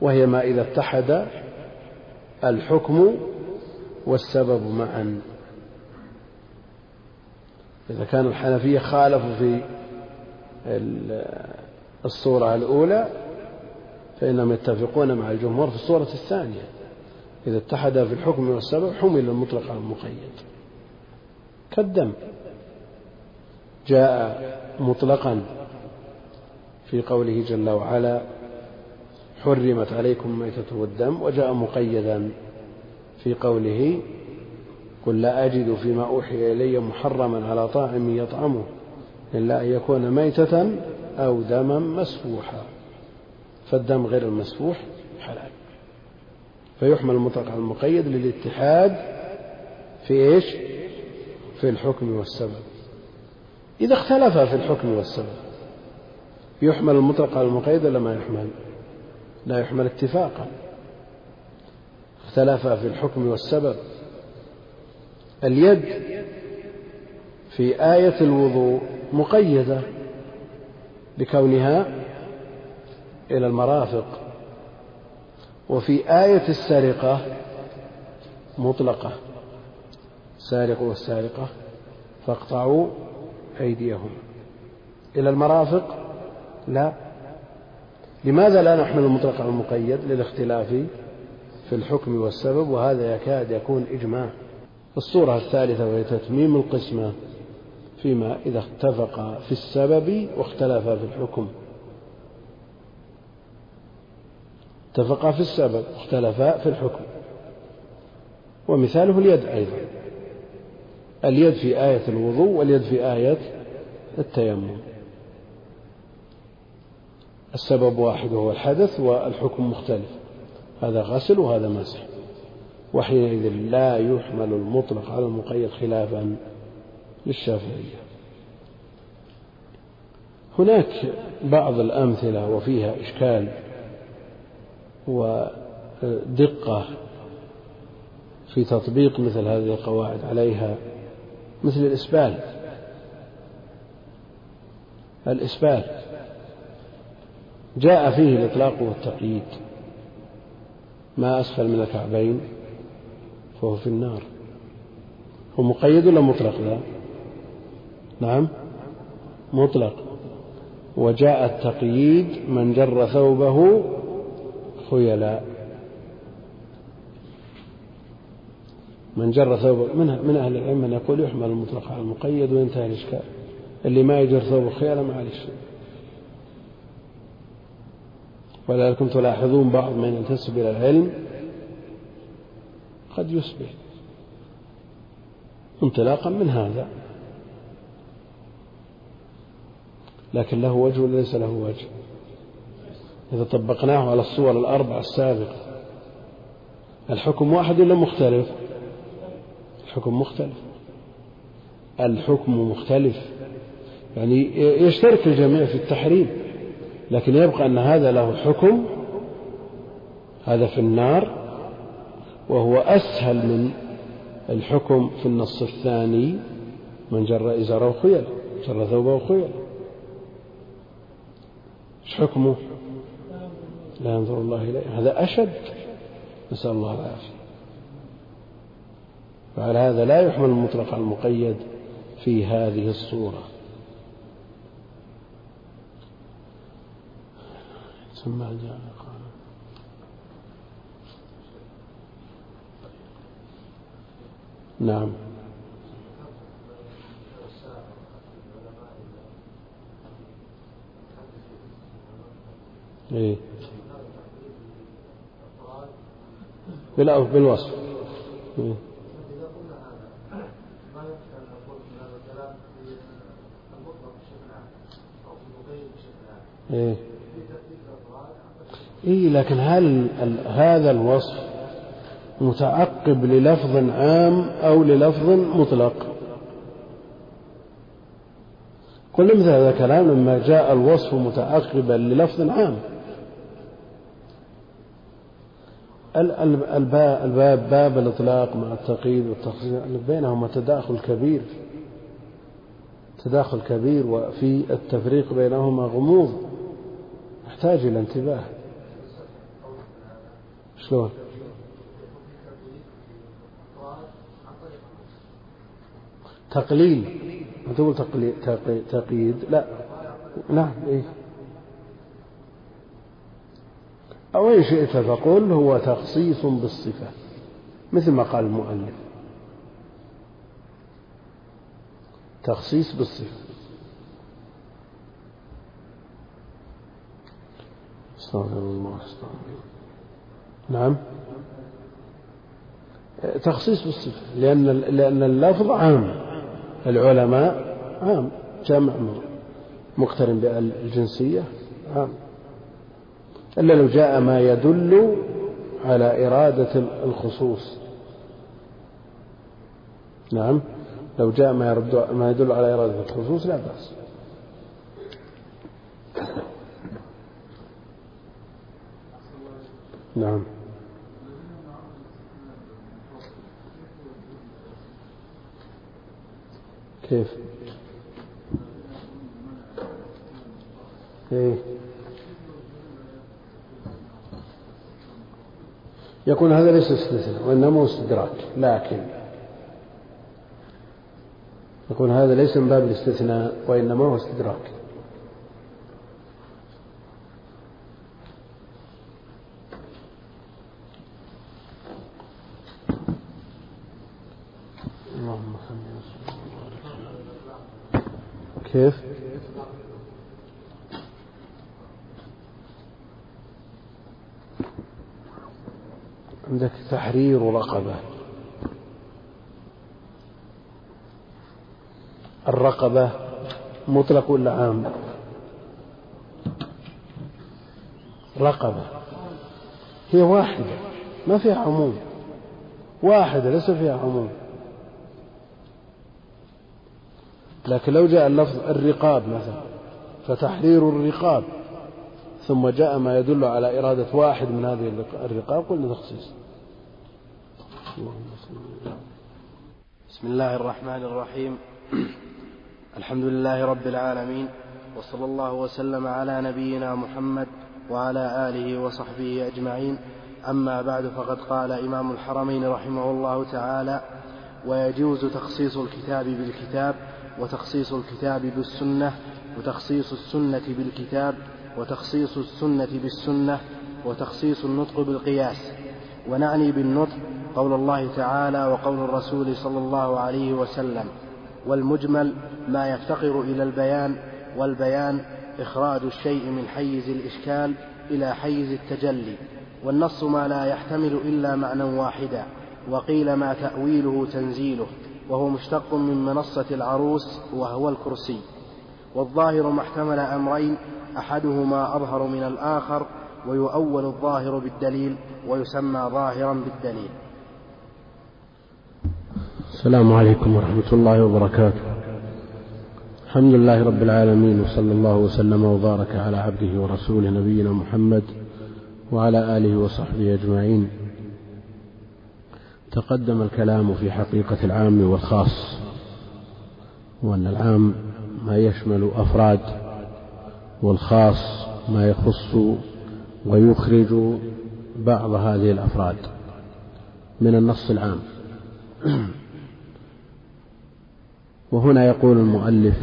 وهي ما إذا اتحد الحكم والسبب معا. إذا كان الحنفية خالفوا في الصورة الأولى فإنهم يتفقون مع الجمهور في الصورة الثانية. إذا اتحد في الحكم والسبب حمل المطلق على المقيد. كالدم. جاء مطلقا في قوله جل وعلا حرمت عليكم الميتة والدم وجاء مقيدا في قوله قل لا أجد فيما أوحي إلي محرما على طاعم يطعمه إلا أن يكون ميتة أو دما مسفوحا فالدم غير المسفوح حلال فيحمل المطلق على المقيد للاتحاد في إيش؟ في الحكم والسبب إذا اختلف في الحكم والسبب. يحمل المطلق على المقيد ولا ما يحمل؟ لا يحمل اتفاقا. اختلف في الحكم والسبب. اليد في آية الوضوء مقيدة بكونها إلى المرافق. وفي آية السرقة مطلقة. سارق والسارقة فاقطعوا أيديهم. إلى المرافق؟ لا. لماذا لا نحمل المطلق على المقيد للاختلاف في الحكم والسبب؟ وهذا يكاد يكون إجماع. الصورة الثالثة وهي تتميم القسمة فيما إذا اتفق في السبب واختلف في الحكم. اتفقا في السبب واختلفا في الحكم. ومثاله اليد أيضا. اليد في آية الوضوء واليد في آية التيمم. السبب واحد وهو الحدث والحكم مختلف. هذا غسل وهذا مسح. وحينئذ لا يحمل المطلق على المقيد خلافا للشافعية. هناك بعض الأمثلة وفيها إشكال ودقة في تطبيق مثل هذه القواعد عليها مثل الإسبال. الإسبال. جاء فيه الإطلاق والتقييد. ما أسفل من الكعبين فهو في النار. هو مقيد ولا مطلق ذا نعم. مطلق. وجاء التقييد من جر ثوبه خيلاء. من جر ثوبه من, من أهل العلم من يقول يحمل المطلق على المقيد وينتهي الإشكال. اللي ما يجر ثوبه خيلاء معلش ولذلكم تلاحظون بعض من ينتسب إلى العلم قد يصبح انطلاقا من هذا. لكن له وجه وليس له وجه؟ إذا طبقناه على الصور الأربع السابقة الحكم واحد ولا مختلف؟ الحكم مختلف. الحكم مختلف. يعني يشترك الجميع في التحريم لكن يبقى أن هذا له حكم هذا في النار وهو أسهل من الحكم في النص الثاني من جر إزارة خيل جر ثوبة خيل إيش حكمه؟ لا ينظر الله إليه. هذا أشد. نسأل الله العافية. وعلى هذا لا يحمل المطلق على المقيد في هذه الصورة؟ ثم نعم. إيه. بالوصف. إيه. إيه. إيه لكن هل هذا الوصف متعقب للفظ عام أو للفظ مطلق؟ كل مثل هذا الكلام لما جاء الوصف متعقبا للفظ عام. الباب باب الإطلاق مع التقييد والتخصيص بينهما تداخل كبير. تداخل كبير وفي التفريق بينهما غموض. يحتاج إلى انتباه. شلون؟ تقليل. تقول تقييد. لا. نعم إيه. أو إن شئت فقل هو تخصيص بالصفة مثل ما قال المؤلف. تخصيص بالصفة. استغفر الله استغفر نعم. تخصيص بالصفة لأن لأن اللفظ عام. العلماء عام. جمع مقترن بالجنسية عام. إلا لو جاء ما يدل على إرادة الخصوص. نعم. لو جاء ما, ما يدل على إرادة الخصوص لا بأس. نعم. كيف؟ إيه. يكون هذا ليس استثناء وإنما استدراك لكن يكون هذا ليس من باب الاستثناء وإنما هو استدراك. كيف؟ عندك تحرير رقبة. الرقبة مطلق ولا عام؟ رقبة. هي واحدة ما فيها عموم. واحدة ليس فيها عموم. لكن لو جاء اللفظ الرقاب مثلا فتحرير الرقاب ثم جاء ما يدل على إرادة واحد من هذه الرقاب قلنا تخصيص. بسم الله الرحمن الرحيم. الحمد لله رب العالمين وصلى الله وسلم على نبينا محمد وعلى آله وصحبه أجمعين. أما بعد فقد قال إمام الحرمين رحمه الله تعالى ويجوز تخصيص الكتاب بالكتاب وتخصيص الكتاب بالسنة وتخصيص السنة بالكتاب وتخصيص السنة بالسنة وتخصيص النطق بالقياس. ونعني بالنطق قول الله تعالى وقول الرسول صلى الله عليه وسلم والمجمل ما يفتقر إلى البيان والبيان إخراج الشيء من حيز الإشكال إلى حيز التجلي. والنص ما لا يحتمل إلا معنى واحدا وقيل ما تأويله تنزيله. وهو مشتق من منصة العروس وهو الكرسي. والظاهر ما احتمل أمرين أحدهما أظهر من الآخر ويؤول الظاهر بالدليل ويسمى ظاهرا بالدليل. السلام عليكم ورحمة الله وبركاته. الحمد لله رب العالمين وصلى الله وسلم وبارك على عبده ورسوله نبينا محمد وعلى آله وصحبه أجمعين. تقدم الكلام في حقيقة العام والخاص وأن العام ما يشمل أفراد والخاص ما يخص ويخرج بعض هذه الأفراد من النص العام. [CLEARS THROAT] وهنا يقول المؤلف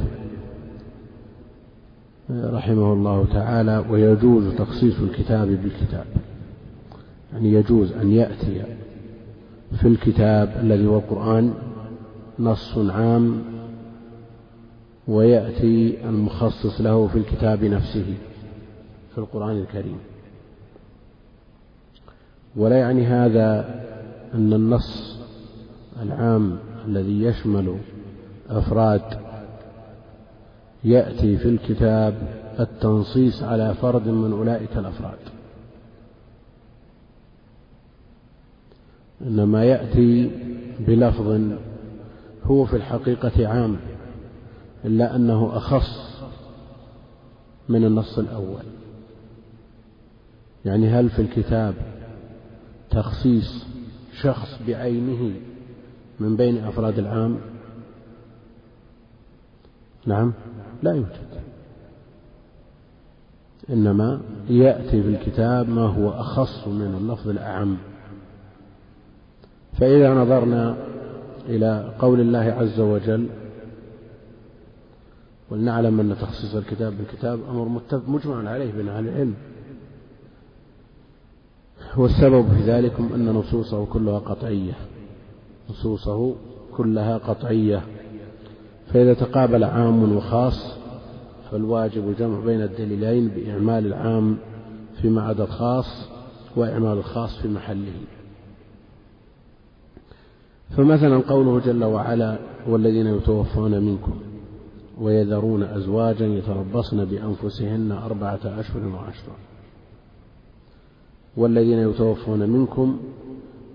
رحمه الله تعالى ويجوز تخصيص الكتاب بالكتاب. يعني يجوز أن يأتي في الكتاب الذي هو القرآن نص عام ويأتي المخصص له في الكتاب نفسه في القرآن الكريم. ولا يعني هذا أن النص العام الذي يشمل أفراد يأتي في الكتاب التنصيص على فرد من أولئك الأفراد. إنما يأتي بلفظ هو في الحقيقة عام إلا أنه أخص من النص الأول. يعني هل في الكتاب تخصيص شخص بعينه من بين أفراد العام؟ نعم لا يوجد. إنما يأتي في الكتاب ما هو أخص من اللفظ الأعم. فإذا نظرنا إلى قول الله عز وجل ولنعلم أن تخصيص الكتاب بالكتاب أمر مجمع عليه بين أهل العلم. والسبب في ذلك أن نصوصه كلها قطعية. نصوصه كلها قطعية. فإذا تقابل عام وخاص فالواجب الجمع بين الدليلين بإعمال العام فيما عدا الخاص وإعمال الخاص في محله. فمثلا قوله جل وعلا والذين يتوفون منكم ويذرون أزواجا يتربصن بأنفسهن أربعة أشهر وعشرا والذين يتوفون منكم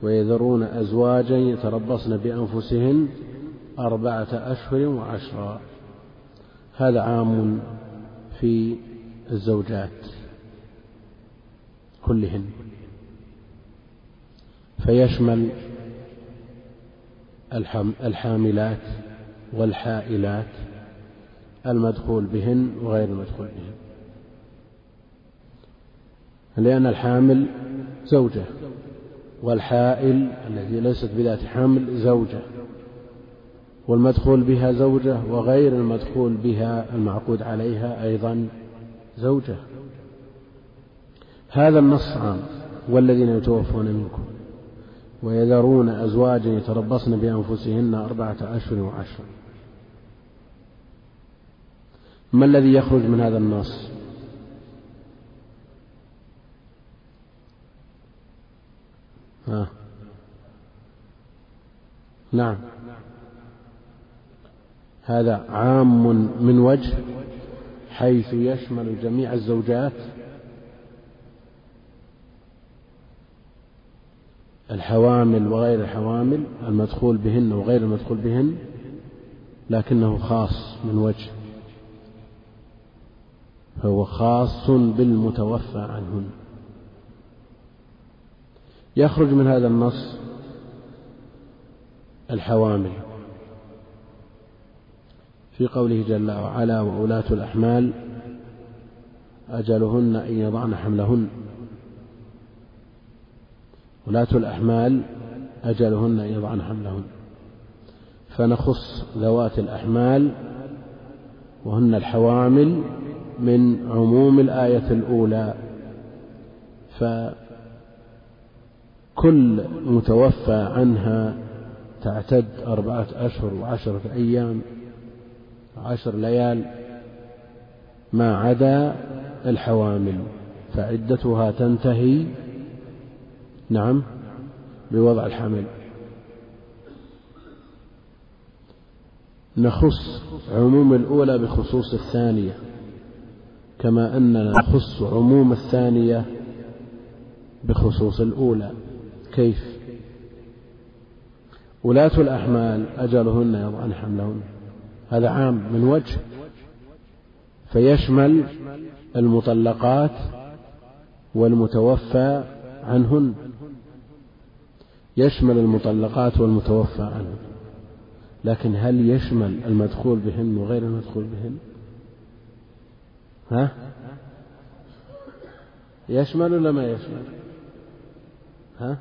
ويذرون أزواجا يتربصن بأنفسهن أربعة أشهر وعشرا هذا عام في الزوجات كلهن. فيشمل الحاملات والحائلات المدخول بهن وغير المدخول بهن. لأن الحامل زوجة والحائل التي ليست بذات حمل زوجة والمدخول بها زوجة وغير المدخول بها المعقود عليها أيضا زوجة. هذا النص عام والذين يتوفون منكم. ويذرون أزواجا يتربصن بأنفسهن أربعة أشهر وعشرا ما الذي يخرج من هذا النص؟ ها. نعم. هذا عام من وجه حيث يشمل جميع الزوجات الحوامل وغير الحوامل المدخول بهن وغير المدخول بهن لكنه خاص من وجه. فهو خاص بالمتوفى عنهن. يخرج من هذا النص الحوامل. في قوله جل وعلا وأولاة الأحمال أجلهن أن يضعن حملهن. ولاة الأحمال أجلهن أن يضعن حملهن. فنخص ذوات الأحمال وهن الحوامل من عموم الآية الأولى. فكل متوفى عنها تعتد أربعة أشهر وعشرة أيام عشر ليال ما عدا الحوامل فعدتها تنتهي نعم. بوضع الحمل. نخص عموم الأولى بخصوص الثانية كما أننا نخص عموم الثانية بخصوص الأولى. كيف؟ ولاة الأحمال أجلهن يضعن حملهن. هذا عام من وجه. فيشمل المطلقات والمتوفى عنهن. يشمل المطلقات والمتوفى عنهن لكن هل يشمل المدخول بهن وغير المدخول بهن؟ ها؟ يشمل ولا ما يشمل؟ ها؟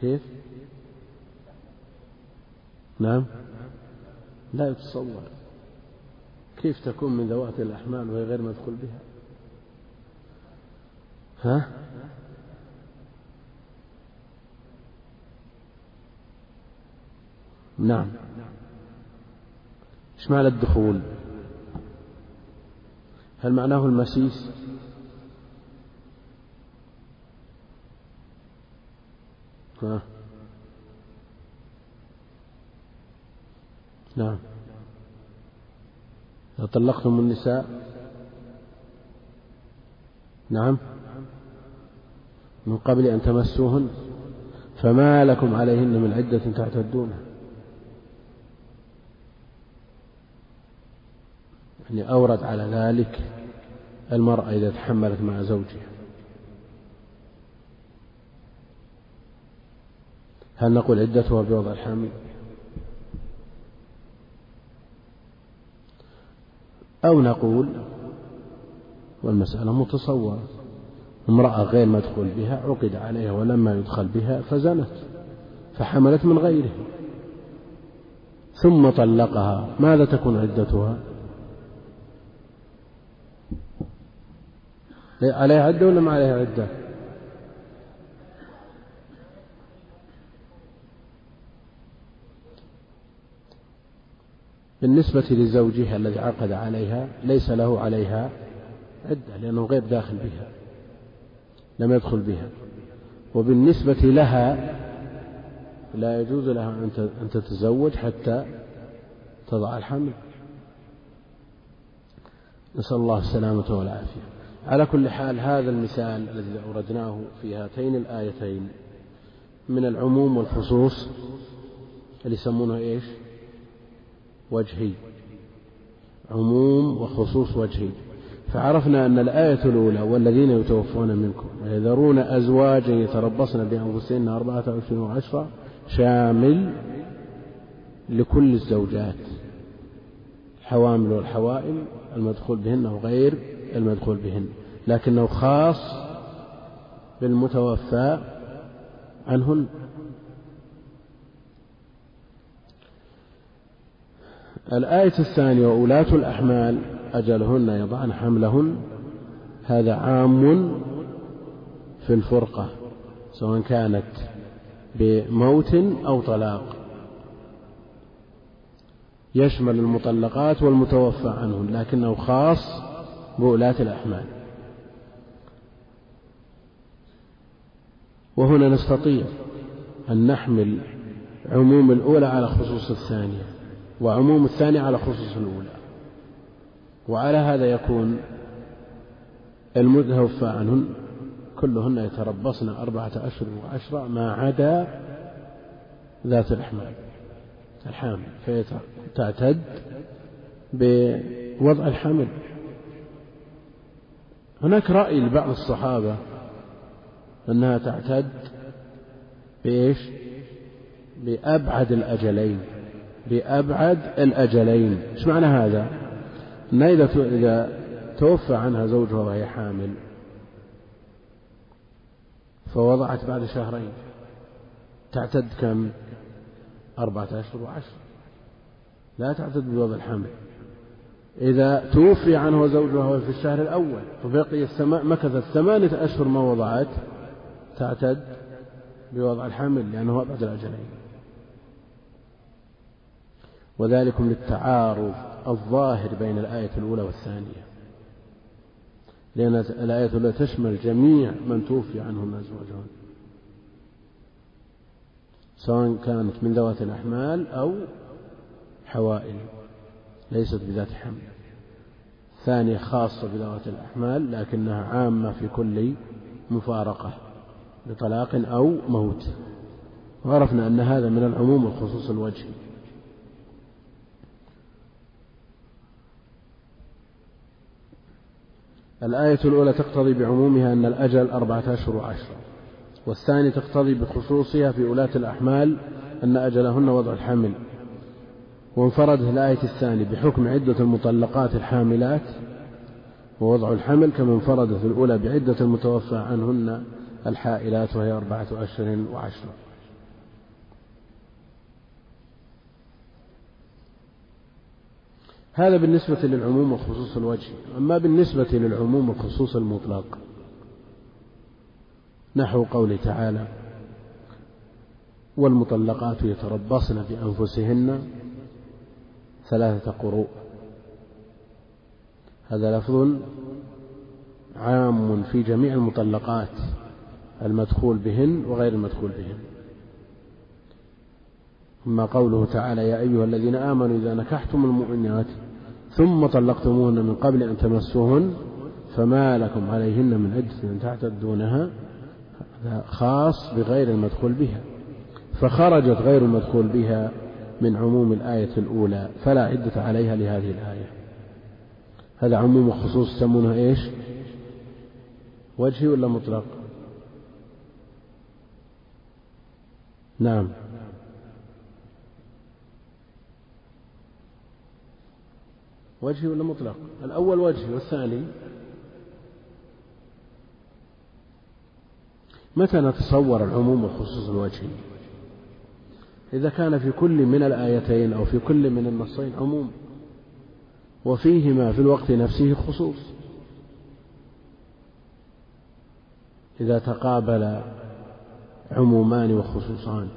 كيف؟ نعم؟ لا يتصور. كيف تكون من ذوات الأحمال وهي غير مدخول بها؟ ها؟ نعم. إيش معنى الدخول؟ هل معناه المسيس؟ ها. نعم. إذا طلقتم النساء؟ نعم. من قبل أن تمسوهن؟ فما لكم عليهن من عدة تعتدونها يعني أورد على ذلك المرأة إذا تحملت مع زوجها. هل نقول عدتها بوضع الحامل؟ أو نقول والمسألة متصورة. امرأة غير مدخول بها عقد عليها ولما يدخل بها فزنت فحملت من غيره. ثم طلقها ماذا تكون عدتها؟ عليها عدة ولا ما عليها عدة؟ بالنسبة لزوجها الذي عقد عليها ليس له عليها عدة لأنه غير داخل بها لم يدخل بها. وبالنسبة لها لا يجوز لها أن تتزوج حتى تضع الحمل. نسأل الله السلامة والعافية. على كل حال هذا المثال الذي أوردناه في هاتين الآيتين من العموم والخصوص اللي يسمونه إيش؟ وجهي. عموم وخصوص وجهي. فعرفنا أن الآية الأولى والذين يتوفون منكم ويذرون أزواجا يتربصن بأنفسهن أربعة أشهر وعشرة شامل لكل الزوجات الحوامل والحوائم المدخول بهن وغير المدخول بهن لكنه خاص بالمتوفى عنهن. الآية الثانية وأولاة الأحمال أجلهن يضعن حملهن. هذا عام في الفرقة سواء كانت بموت أو طلاق. يشمل المطلقات والمتوفى عنهن لكنه خاص بولاة الأحمال. وهنا نستطيع أن نحمل عموم الأولى على خصوص الثانية وعموم الثانية على خصوص الأولى. وعلى هذا يكون المتوفى عنهن كلهن يتربصن أربعة أشهر وعشرة ما عدا ذات الإحمال. الحامل فتعتد بوضع الحمل هناك رأي لبعض الصحابة أنها تعتد بإيش؟ بأبعد الأجلين بأبعد الأجلين إيش معنى هذا؟ أن إذا إذا توفى عنها زوجها وهي حامل فوضعت بعد شهرين تعتد كم؟ أربعة أشهر وعشر لا تعتد بوضع الحمل إذا توفي عنه زوجها في الشهر الأول فبقي مكثت ثمانية أشهر ما وضعت تعتد بوضع الحمل لأنه أبعد الأجلين. وذلكم للتعارض الظاهر بين الآية الأولى والثانية. لأن الآية الأولى تشمل جميع من توفي عنهم أزواجهم سواء كانت من ذوات الأحمال أو حوائل. ليست بذات حمل. ثانية خاصة بذوات الأحمال لكنها عامة في كل مفارقة بطلاق أو موت. وعرفنا أن هذا من العموم والخصوص الوجهي الآية الأولى تقتضي بعمومها أن الأجل أربعة أشهر وعشرة. والثانية تقتضي بخصوصها في ولاة الأحمال أن أجلهن وضع الحمل. وانفردت الآية الثانية بحكم عدة المطلقات الحاملات ووضع الحمل كما انفردت الأولى بعدة المتوفى عنهن الحائلات وهي أربعة أشهر وعشرة. هذا بالنسبة للعموم وخصوص الوجه. أما بالنسبة للعموم وخصوص المطلق نحو قوله تعالى والمطلقات يتربصن بأنفسهن ثلاثة قروء هذا لفظ عام في جميع المطلقات المدخول بهن وغير المدخول بهن. أما قوله تعالى يا أيها الذين آمنوا إذا نكحتم المؤمنات ثم طلقتموهن من قبل أن تمسوهن فما لكم عليهن من عدة تعتدونها هذا خاص بغير المدخول بها. فخرجت غير المدخول بها. من عموم الآية الأولى فلا عدة عليها لهذه الآية. هذا عموم وخصوص يسمونه إيش؟ وجهي ولا مطلق؟ نعم. وجهي ولا مطلق؟ الأول وجهي والثاني؟ متى نتصور العموم والخصوص الوجهي؟ إذا كان في كل من الآيتين أو في كل من النصين عموم وفيهما في الوقت نفسه خصوص. إذا تقابل عمومان وخصوصان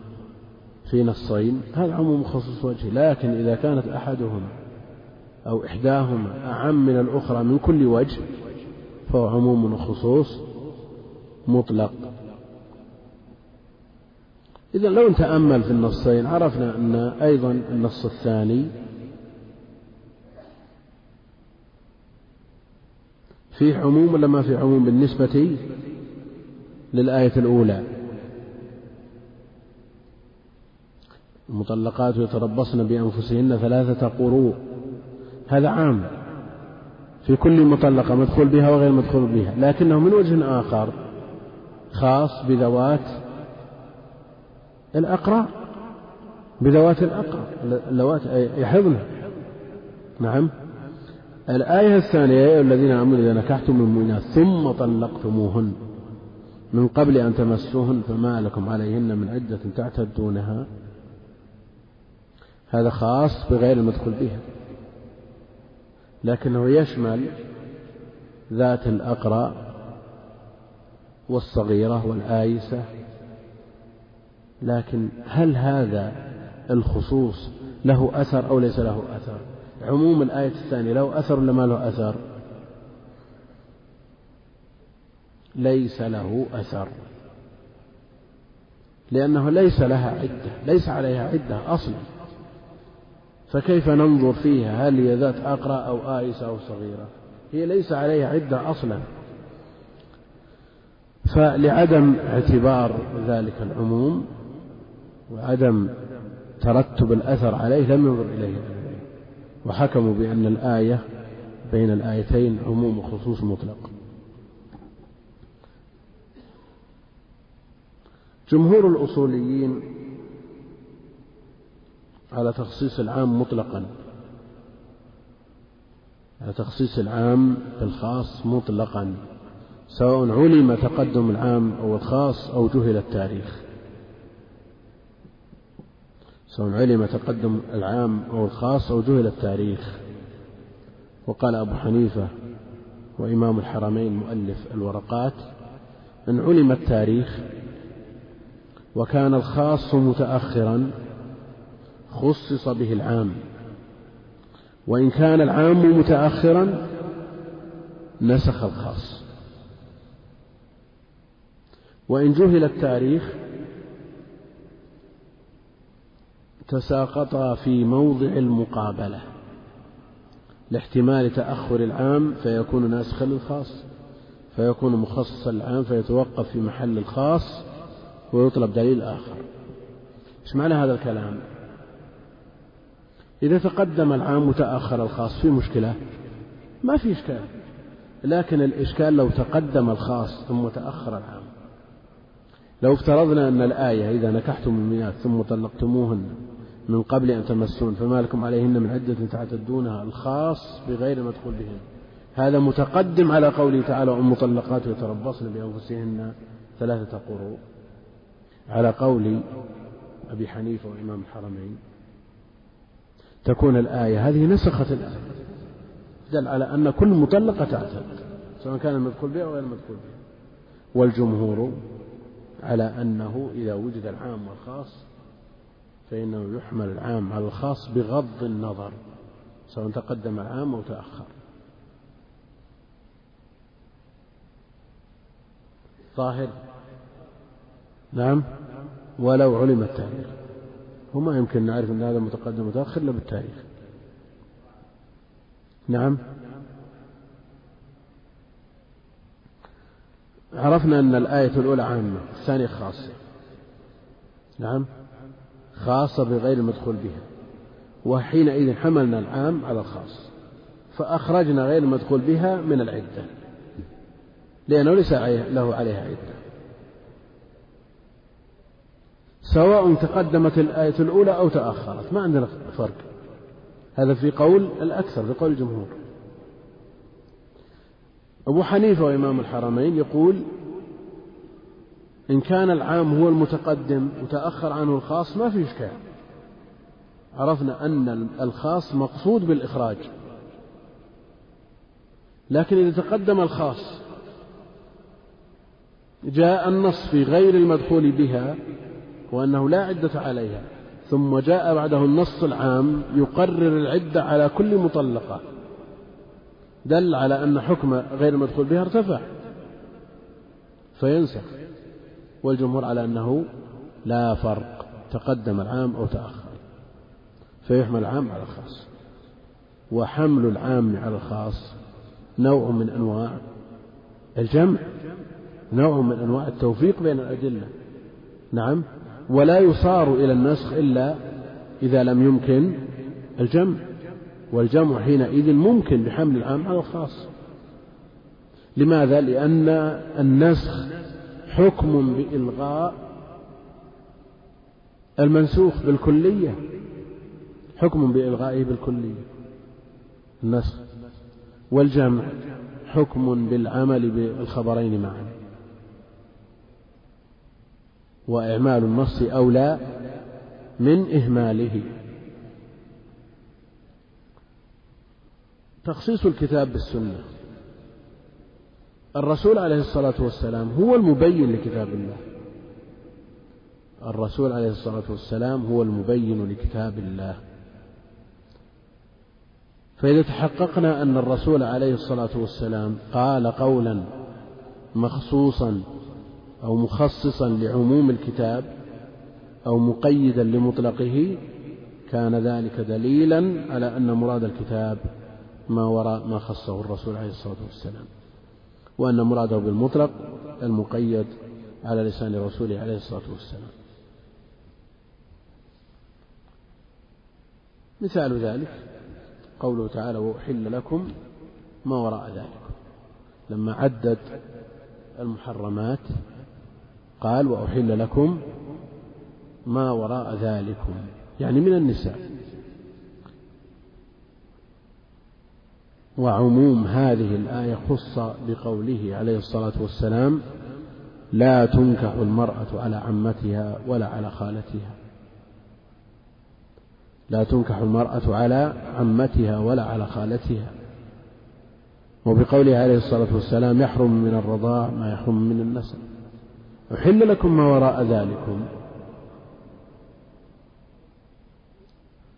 في نصين هذا عموم خصوص وجهي. لكن إذا كانت أحدهما أو إحداهما أعم من الأخرى من كل وجه فهو عموم وخصوص مطلق. إذا لو نتأمل في النصين عرفنا أن أيضا النص الثاني فيه عموم ولا ما في عموم بالنسبة للآية الأولى؟ المطلقات يتربصن بأنفسهن ثلاثة قروء. هذا عام. في كل مطلقة مدخول بها وغير مدخول بها لكنه من وجه آخر خاص بذوات الأقراء بذوات الأقراء اللوات يحضن نعم. الآية الثانية يا أيها الذين آمنوا إذا نكحتم المؤمنات ثم طلقتموهن من قبل أن تمسوهن فما لكم عليهن من عدة تعتدونها. هذا خاص بغير المدخول بها. لكنه يشمل ذات الأقرى والصغيرة والآيسة لكن هل هذا الخصوص له أثر أو ليس له أثر؟ عموم الآية الثانية له أثر ولا ما له أثر؟ ليس له أثر. لأنه ليس لها عدة ليس عليها عدة أصلا. فكيف ننظر فيها؟ هل هي ذات أقرأ أو آيسة أو صغيرة؟ هي ليس عليها عدة أصلا. فلعدم اعتبار ذلك العموم وعدم ترتب الأثر عليه لم ينظر إليه. وحكموا بأن الآية بين الآيتين عموم وخصوص مطلق. جمهور الأصوليين على تخصيص العام مطلقا. على تخصيص العام بالخاص مطلقا. سواء علم تقدم العام أو الخاص أو جهل التاريخ. سواء علم تقدم العام أو الخاص أو جهل التاريخ. وقال أبو حنيفة وإمام الحرمين مؤلف الورقات أن علم التاريخ وكان الخاص متأخرا خصص به العام. وإن كان العام متأخرا نسخ الخاص. وإن جهل التاريخ تساقطا في موضع المقابلة. لاحتمال تأخر العام فيكون ناسخا للخاص فيكون مخصصا العام فيتوقف في محل الخاص ويطلب دليل آخر. إيش معنى هذا الكلام؟ إذا تقدم العام وتأخر الخاص في مشكلة؟ ما في إشكال. لكن الإشكال لو تقدم الخاص ثم تأخر العام. لو افترضنا أن الآية إذا نكحتم المئات ثم طلقتموهن من قبل أن تمسون فما لكم عليهن من عدة تعتدونها الخاص بغير مدخول بهن. هذا متقدم على قوله تعالى والمطلقات يتربصن بأنفسهن ثلاثة قروء على قول أبي حنيفة وإمام الحرمين تكون الآية هذه نسخت الآية دل على أن كل مطلقة تعتد سواء كان المدخول بها أو غير المدخول بها. والجمهور على أنه إذا وجد العام والخاص فإنه يحمل العام على الخاص بغض النظر سواء تقدم العام أو تأخر. ظاهر نعم. ولو علم التاريخ. وما يمكن نعرف أن هذا متقدم متأخر إلا بالتاريخ. نعم. عرفنا أن الآية الأولى عامة الثانية خاصة. نعم. خاصة بغير المدخول بها. وحينئذ حملنا العام على الخاص. فأخرجنا غير المدخول بها من العدة. لأنه ليس له عليها عدة. سواء تقدمت الآية الأولى أو تأخرت. ما عندنا فرق. هذا في قول الأكثر في قول الجمهور. أبو حنيفة وإمام الحرمين يقول إن كان العام هو المتقدم وتأخر عنه الخاص ما في إشكال. عرفنا أن الخاص مقصود بالإخراج. لكن إذا تقدم الخاص جاء النص في غير المدخول بها وأنه لا عدة عليها ثم جاء بعده النص العام يقرر العدة على كل مطلقة. دل على أن حكم غير المدخول بها ارتفع. فينسخ. والجمهور على أنه لا فرق تقدم العام أو تأخر. فيحمل العام على الخاص. وحمل العام على الخاص نوع من أنواع الجمع نوع من أنواع التوفيق بين الأدلة. نعم. ولا يصار إلى النسخ إلا إذا لم يمكن الجمع. والجمع حينئذ ممكن بحمل العام على الخاص. لماذا؟ لأن النسخ حكم بإلغاء المنسوخ بالكلية. حكم بإلغائه بالكلية. النسخ والجمع حكم بالعمل بالخبرين معا. وإعمال النص أولى من إهماله. تخصيص الكتاب بالسنة. الرسول عليه الصلاة والسلام هو المبين لكتاب الله. الرسول عليه الصلاة والسلام هو المبين لكتاب الله. فإذا تحققنا أن الرسول عليه الصلاة والسلام قال قولا مخصوصا أو مخصصا لعموم الكتاب أو مقيدا لمطلقه كان ذلك دليلا على أن مراد الكتاب ما وراء ما خصه الرسول عليه الصلاة والسلام. وأن مراده بالمطلق المقيد على لسان رسوله عليه الصلاة والسلام. مثال ذلك قوله تعالى وأحل لكم ما وراء ذلك لما عدد المحرمات قال وأحل لكم ما وراء ذلكم يعني من النساء. وعموم هذه الآية خص بقوله عليه الصلاة والسلام لا تنكح المرأة على عمتها ولا على خالتها. لا تنكح المرأة على عمتها ولا على خالتها. وبقوله عليه الصلاة والسلام يحرم من الرضاع ما يحرم من النسب. أحل لكم ما وراء ذلكم.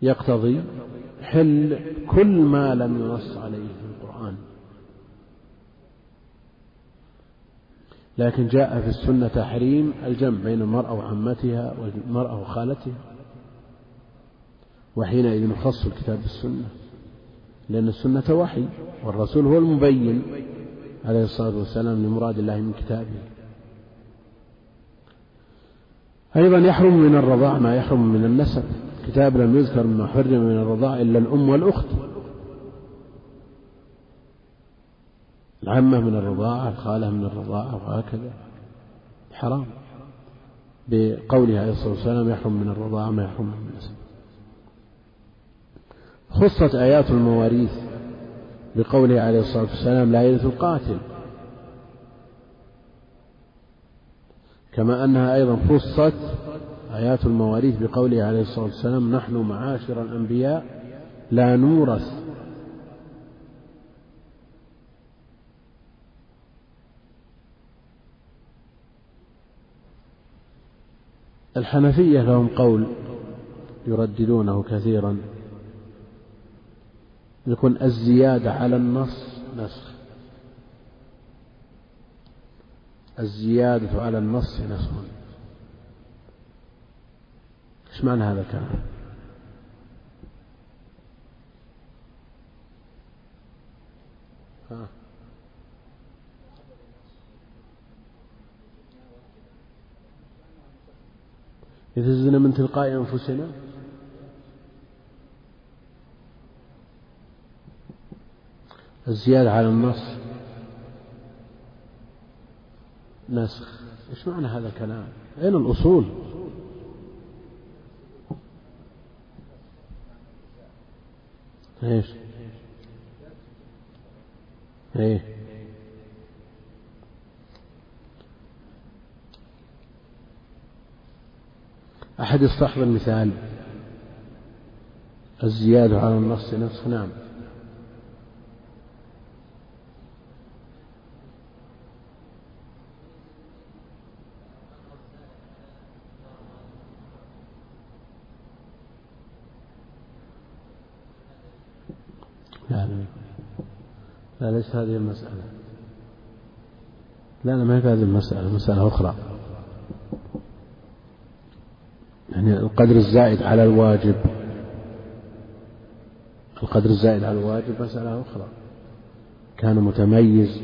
يقتضي حل كل ما لم ينص عليه في القرآن لكن جاء في السنة تحريم الجمع بين المرأة وعمتها والمرأة وخالتها. وحينئذ يخص الكتاب بالسنة لأن السنة وحي والرسول هو المبين عليه الصلاة والسلام لمراد الله من كتابه. أيضا يحرم من الرضاع ما يحرم من النسب. كتاب لم يذكر مما حرم من الرضاع إلا الأم والأخت. العمة من الرضاعة الخالة من الرضاعة وهكذا. حرام. بقوله عليه الصلاة والسلام يحرم من الرضاعة ما يحرم من النسب. خصت آيات المواريث بقوله عليه الصلاة والسلام لا يرث القاتل. كما أنها أيضا خصت آيات المواريث بقوله عليه الصلاة والسلام نحن معاشر الأنبياء لا نورث الحنفية لهم قول يرددونه كثيرا. يكون الزيادة على النص نسخ. الزيادة على النص نسخ. إيش معنى هذا الكلام؟ ها. زدنا من تلقاء أنفسنا. الزيادة على النص. نسخ. إيش معنى هذا الكلام؟ أين الأصول؟ إيش؟ إيه. أحد يستحضر المثال؟ الزيادة على النص نصف نعم. لا ليس هذه المسألة. لا لا ما هي هذه المسألة مسألة أخرى. يعني القدر الزائد على الواجب. القدر الزائد على الواجب مسألة أخرى. كان متميز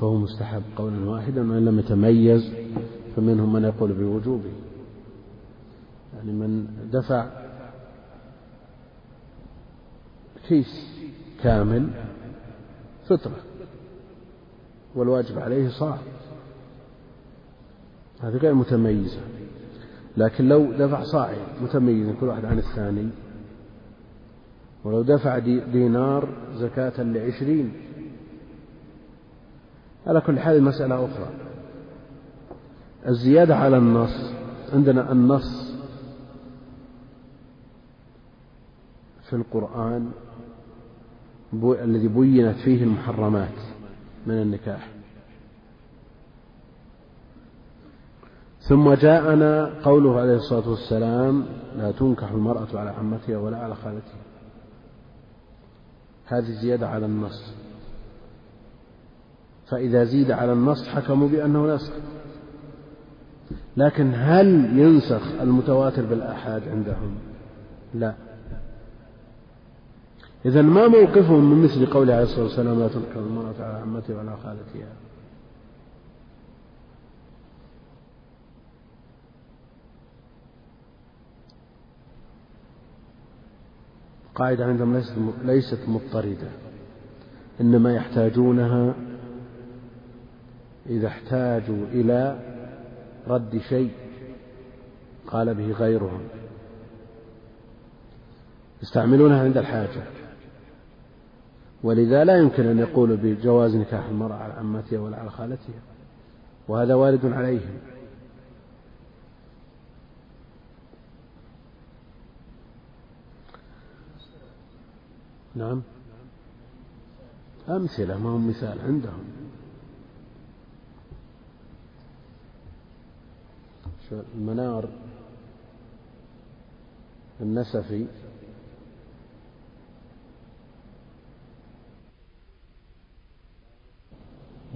فهو مستحب قولا واحدا وإن لم يتميز فمنهم من يقول بوجوبه. يعني من دفع كيس كامل فطرة والواجب عليه صاع. هذه غير متميزة. لكن لو دفع صاعين متميز كل واحد عن الثاني ولو دفع دينار زكاة لعشرين. على كل حال مسألة أخرى. الزيادة على النص عندنا النص في القرآن الذي بينت فيه المحرمات من النكاح. ثم جاءنا قوله عليه الصلاة والسلام لا تنكح المرأة على عمتها ولا على خالتها. هذه زيادة على النص. فإذا زيد على النص حكموا بأنه نسخ لكن هل ينسخ المتواتر بالآحاد عندهم؟ لا. إذا ما موقفهم من مثل قوله عليه الصلاة والسلام لا تنكح المرأة على عمتها ولا خالتها قاعدة عندهم ليست ليست مضطردة إنما يحتاجونها إذا احتاجوا إلى رد شيء قال به غيرهم. يستعملونها عند الحاجة. ولذا لا يمكن أن يقولوا بجواز نكاح المرأة على عمتها ولا على خالتها وهذا وارد عليهم. نعم. أمثلة ما هو مثال عندهم. المنار النسفي.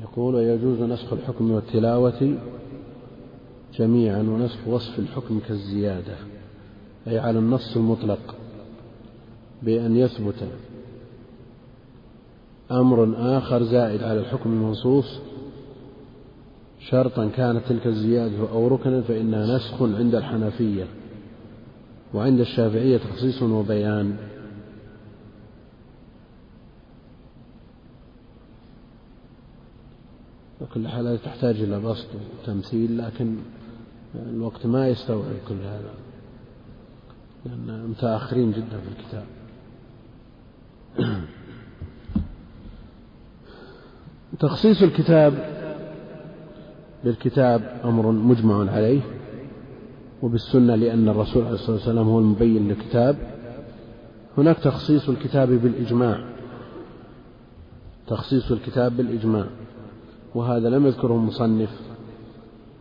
يقول يجوز نسخ الحكم والتلاوة جميعا ونسخ وصف الحكم كالزيادة أي على النص المطلق بأن يثبت أمر آخر زائد على الحكم المنصوص شرطا كانت تلك الزيادة أو ركنا فإنها نسخ عند الحنفية وعند الشافعية تخصيص وبيان. وكل حال تحتاج إلى بسط وتمثيل لكن الوقت ما يستوعب كل هذا لأن متأخرين جدا في الكتاب. [CLEARS THROAT] تخصيص الكتاب بالكتاب أمر مجمع عليه وبالسنة لأن الرسول عليه الصلاة والسلام هو المبين للكتاب. هناك تخصيص الكتاب بالإجماع تخصيص الكتاب بالإجماع وهذا لم يذكره المصنف.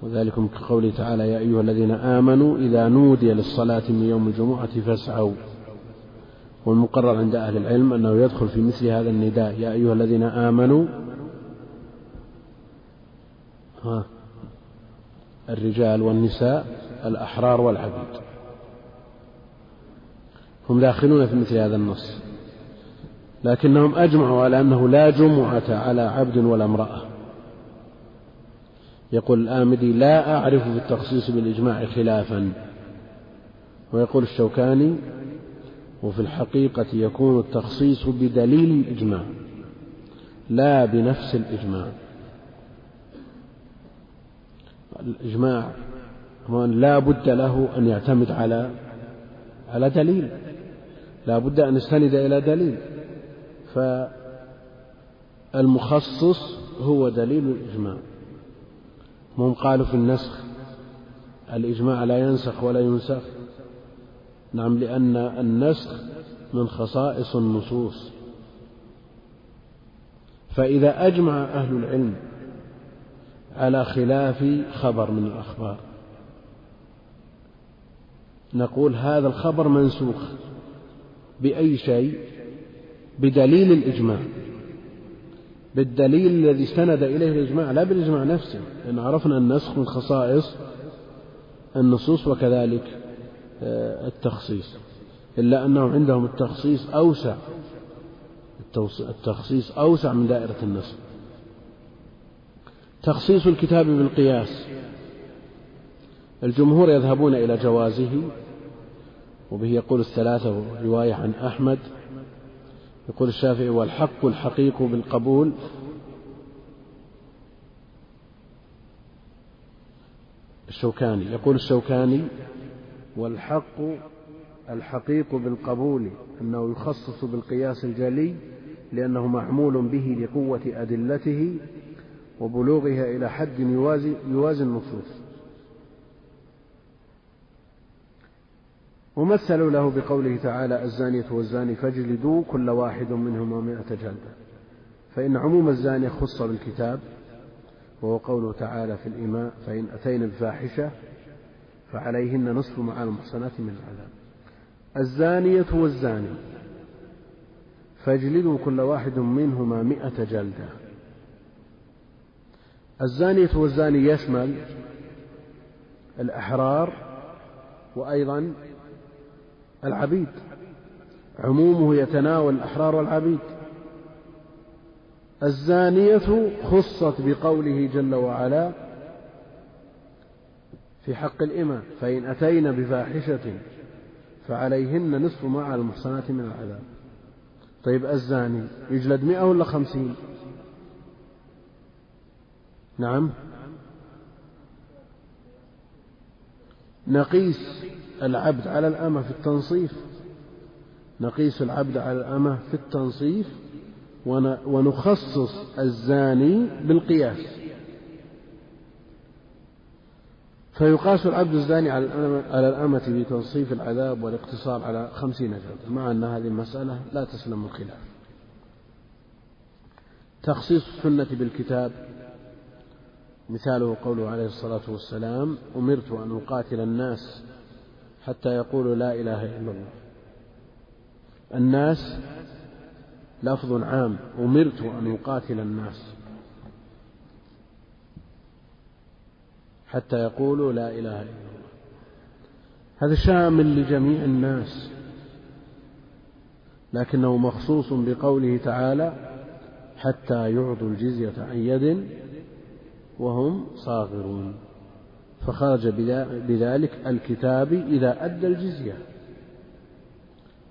وذلكم كقوله تعالى يا أيها الذين آمنوا إذا نودي للصلاة من يوم الجمعة فاسعوا. والمقرر عند أهل العلم أنه يدخل في مثل هذا النداء يا أيها الذين آمنوا الرجال والنساء الأحرار والعبيد. هم داخلون في مثل هذا النص. لكنهم أجمعوا على أنه لا جمعة على عبد ولا امرأة. يقول الآمدي لا أعرف في التخصيص بالإجماع خلافا. ويقول الشوكاني وفي الحقيقة يكون التخصيص بدليل الإجماع لا بنفس الإجماع. الإجماع لا بد له أن يعتمد على على دليل. لا بد أن يستند إلى دليل. فالمخصص هو دليل الإجماع. هم قالوا في النسخ الإجماع لا ينسخ ولا ينسخ. نعم لأن النسخ من خصائص النصوص. فإذا أجمع أهل العلم على خلاف خبر من الأخبار. نقول هذا الخبر منسوخ بأي شيء؟ بدليل الإجماع. بالدليل الذي استند إليه الإجماع لا بالإجماع نفسه لأن عرفنا النسخ من خصائص النصوص وكذلك آه، التخصيص. إلا أنه عندهم التخصيص أوسع التخصيص أوسع من دائرة النسخ. تخصيص الكتاب بالقياس. الجمهور يذهبون إلى جوازه وبه يقول الثلاثة رواية عن أحمد. يقول الشافعي والحق الحقيق بالقبول. الشوكاني يقول الشوكاني والحق الحقيق بالقبول أنه يخصص بالقياس الجلي لأنه معمول به لقوة أدلته وبلوغها إلى حد يوازي, يوازي النصوص. ومثلوا له بقوله تعالى الزانية والزاني فاجلدوا كل واحد منهما مئة جلدة. فإن عموم الزانية خص بالكتاب وهو قوله تعالى في الإماء فإن أتينا بفاحشة فعليهن نصف مع المحصنات من العذاب. الزانية والزاني فاجلدوا كل واحد منهما مئة جلدة. الزانية والزاني يشمل الأحرار وأيضا العبيد. عمومه يتناول الأحرار والعبيد. الزانية خصت بقوله جل وعلا في حق الإمام فإن أتينا بفاحشة فعليهن نصف ما على المحصنات من العذاب. طيب الزاني يجلد مئة ولا خمسين؟ نعم. نقيس العبد على الأمة في التنصيف. نقيس العبد على الأمة في التنصيف ونخصص الزاني بالقياس. فيقاس العبد الزاني على الأمة بتنصيف العذاب والاقتصار على خمسين جلدة مع أن هذه المسألة لا تسلم الخلاف تخصيص السنة بالكتاب مثاله قوله عليه الصلاة والسلام أمرت أن أقاتل الناس حتى يقولوا لا إله إلا الله. الناس لفظ عام أمرت أن أقاتل الناس حتى يقولوا لا إله إلا الله. هذا شامل لجميع الناس لكنه مخصوص بقوله تعالى حتى يعطوا الجزية عن يد وهم صاغرون. فخرج بذلك الكتاب إذا أدى الجزية.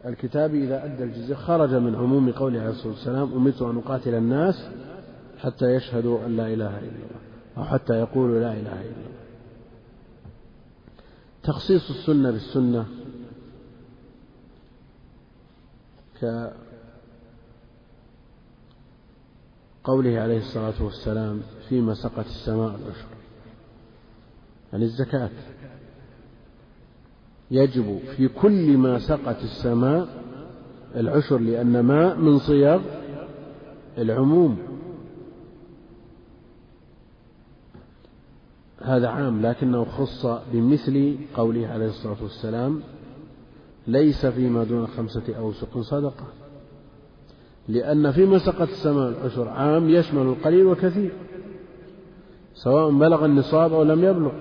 الكتاب إذا أدى الجزية خرج من عموم قوله عليه الصلاة والسلام أمرت أن أقاتل الناس حتى يشهدوا أن لا إله إلا الله أو حتى يقولوا لا إله إلا الله. تخصيص السنة بالسنة كقوله عليه الصلاة والسلام فيما سقت السماء العشر يعني الزكاة يجب في كل ما سقت السماء العشر لأن ما من صيغ العموم. هذا عام لكنه خص بمثل قوله عليه الصلاة والسلام ليس فيما دون خمسة أوسق صدقة. لأن فيما سقت السماء العشر عام يشمل القليل والكثير. سواء بلغ النصاب أو لم يبلغ.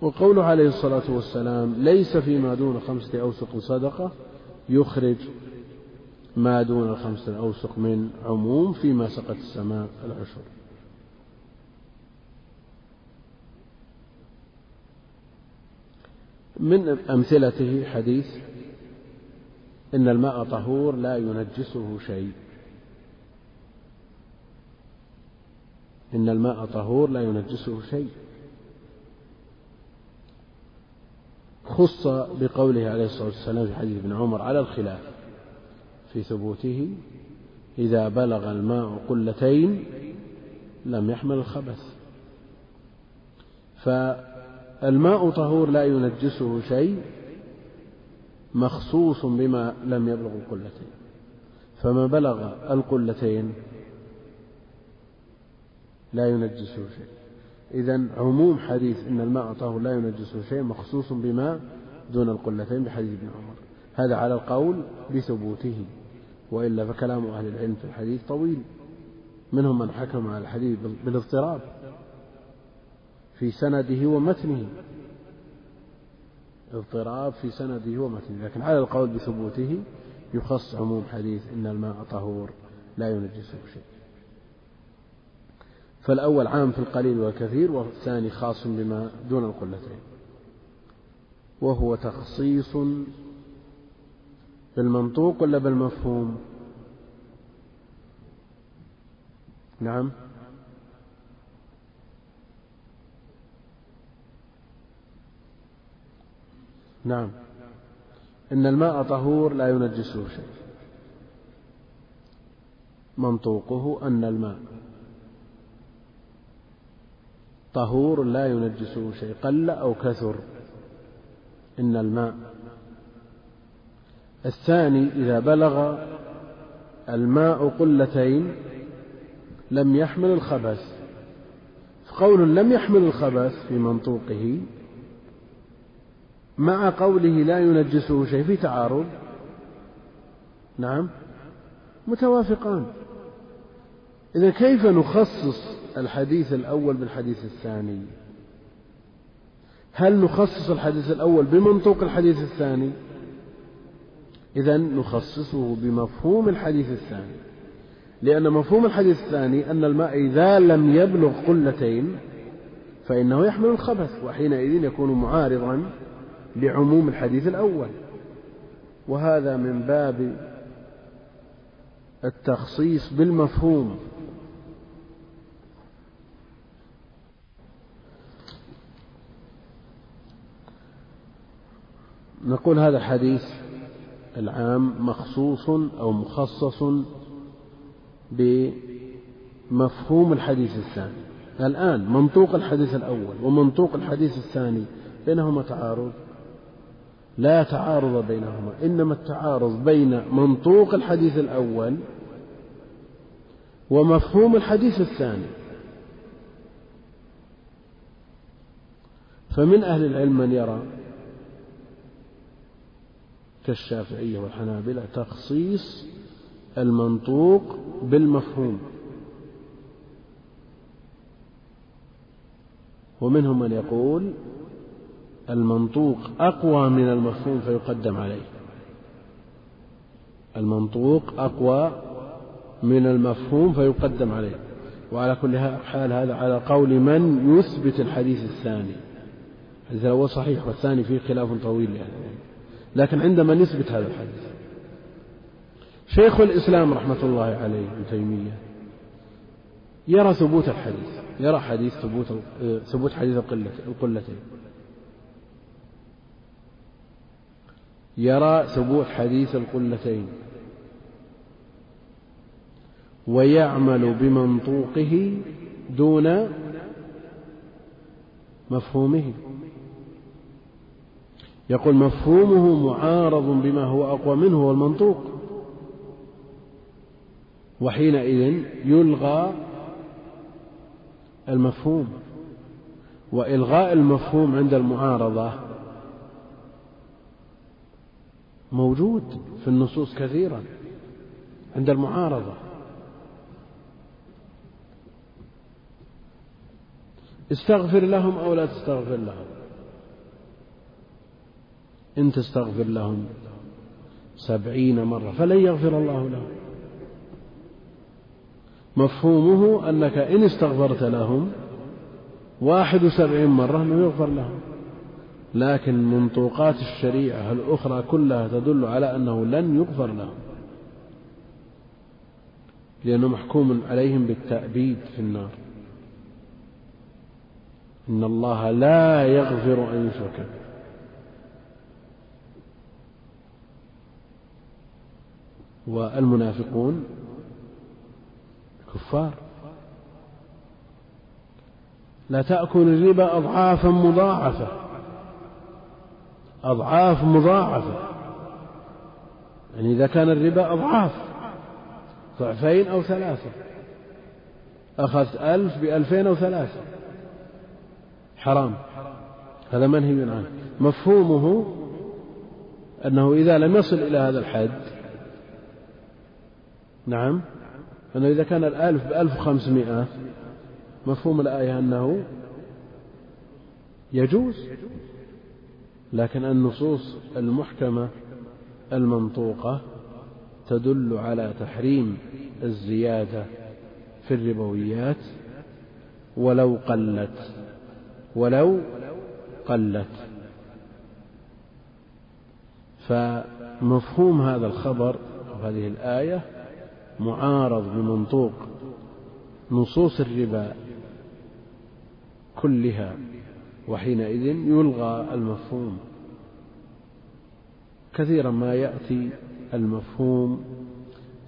وقوله عليه الصلاة والسلام ليس فيما دون خمسة أوسق صدقة يخرج ما دون الخمسة الأوسق من عموم فيما سقت السماء العشر. من أمثلته حديث إن الماء طهور لا ينجسه شيء. إن الماء طهور لا ينجسه شيء. خص بقوله عليه الصلاة والسلام في حديث ابن عمر على الخلاف في ثبوته إذا بلغ الماء قلتين لم يحمل الخبث. فالماء طهور لا ينجسه شيء مخصوص بما لم يبلغ القلتين. فما بلغ القلتين لا ينجسه شيء. إذا عموم حديث إن الماء طهور لا ينجسه شيء مخصوص بما دون القلتين بحديث ابن عمر. هذا على القول بثبوته وإلا فكلام أهل العلم في الحديث طويل. منهم من حكم على الحديث بالاضطراب في سنده ومتنه. اضطراب في سنده ومتنه. لكن على القول بثبوته يخص عموم حديث إن الماء طهور لا ينجسه شيء. فالأول عام في القليل والكثير والثاني خاص بما دون القلتين. وهو تخصيص بالمنطوق ولا بالمفهوم؟ نعم. نعم. إن الماء طهور لا ينجسه شيء. منطوقه أن الماء طهور لا ينجسه شيء قل أو كثر إن الماء. الثاني إذا بلغ الماء قلتين لم يحمل الخبث. قول لم يحمل الخبث في منطوقه مع قوله لا ينجسه شيء في تعارض نعم متوافقان. إذا كيف نخصص الحديث الأول بالحديث الثاني؟ هل نخصص الحديث الأول بمنطوق الحديث الثاني؟ إذا نخصصه بمفهوم الحديث الثاني. لأن مفهوم الحديث الثاني أن الماء إذا لم يبلغ قلتين فإنه يحمل الخبث وحينئذ يكون معارضا لعموم الحديث الأول. وهذا من باب التخصيص بالمفهوم. نقول هذا الحديث العام مخصوص أو مخصص بمفهوم الحديث الثاني. الآن منطوق الحديث الأول ومنطوق الحديث الثاني بينهما تعارض؟ لا تعارض بينهما إنما التعارض بين منطوق الحديث الأول ومفهوم الحديث الثاني. فمن أهل العلم من يرى كالشافعية والحنابلة تخصيص المنطوق بالمفهوم. ومنهم من يقول المنطوق أقوى من المفهوم فيقدم عليه. المنطوق أقوى من المفهوم فيقدم عليه. وعلى كل حال هذا على قول من يثبت الحديث الثاني. الحديث الأول صحيح والثاني فيه خلاف طويل يعني. لكن عندما نثبت هذا الحديث. شيخ الإسلام رحمة الله عليه ابن تيمية يرى ثبوت الحديث يرى حديث ثبوت ثبوت حديث القلتين. يرى ثبوت حديث القلتين. ويعمل بمنطوقه دون مفهومه. يقول مفهومه معارض بما هو أقوى منه هو المنطوق وحينئذ يلغى المفهوم وإلغاء المفهوم عند المعارضة موجود في النصوص كثيرا عند المعارضة. استغفر لهم أو لا تستغفر لهم. إن تستغفر لهم سبعين مرة فلن يغفر الله لهم. مفهومه أنك إن استغفرت لهم واحد وسبعين مرة أنه يغفر لهم. لكن منطوقات الشريعة الأخرى كلها تدل على أنه لن يغفر لهم. لأنه محكوم عليهم بالتأبيد في النار. إن الله لا يغفر أن يشرك به والمنافقون كفار. لا تأكل الربا أضعافا مضاعفة. أضعاف مضاعفة. يعني إذا كان الربا أضعاف ضعفين أو ثلاثة. أخذت ألف بألفين أو ثلاثة. حرام. هذا منهي عنه مفهومه أنه إذا لم يصل إلى هذا الحد نعم. أنه إذا كان الألف بألف وخمسمائة مفهوم الآية أنه يجوز لكن النصوص المحكمة المنطوقة تدل على تحريم الزيادة في الربويات ولو قلت ولو قلت. فمفهوم هذا الخبر أو هذه الآية معارض بمنطوق نصوص الربا كلها وحينئذ يلغى المفهوم. كثيرا ما يأتي المفهوم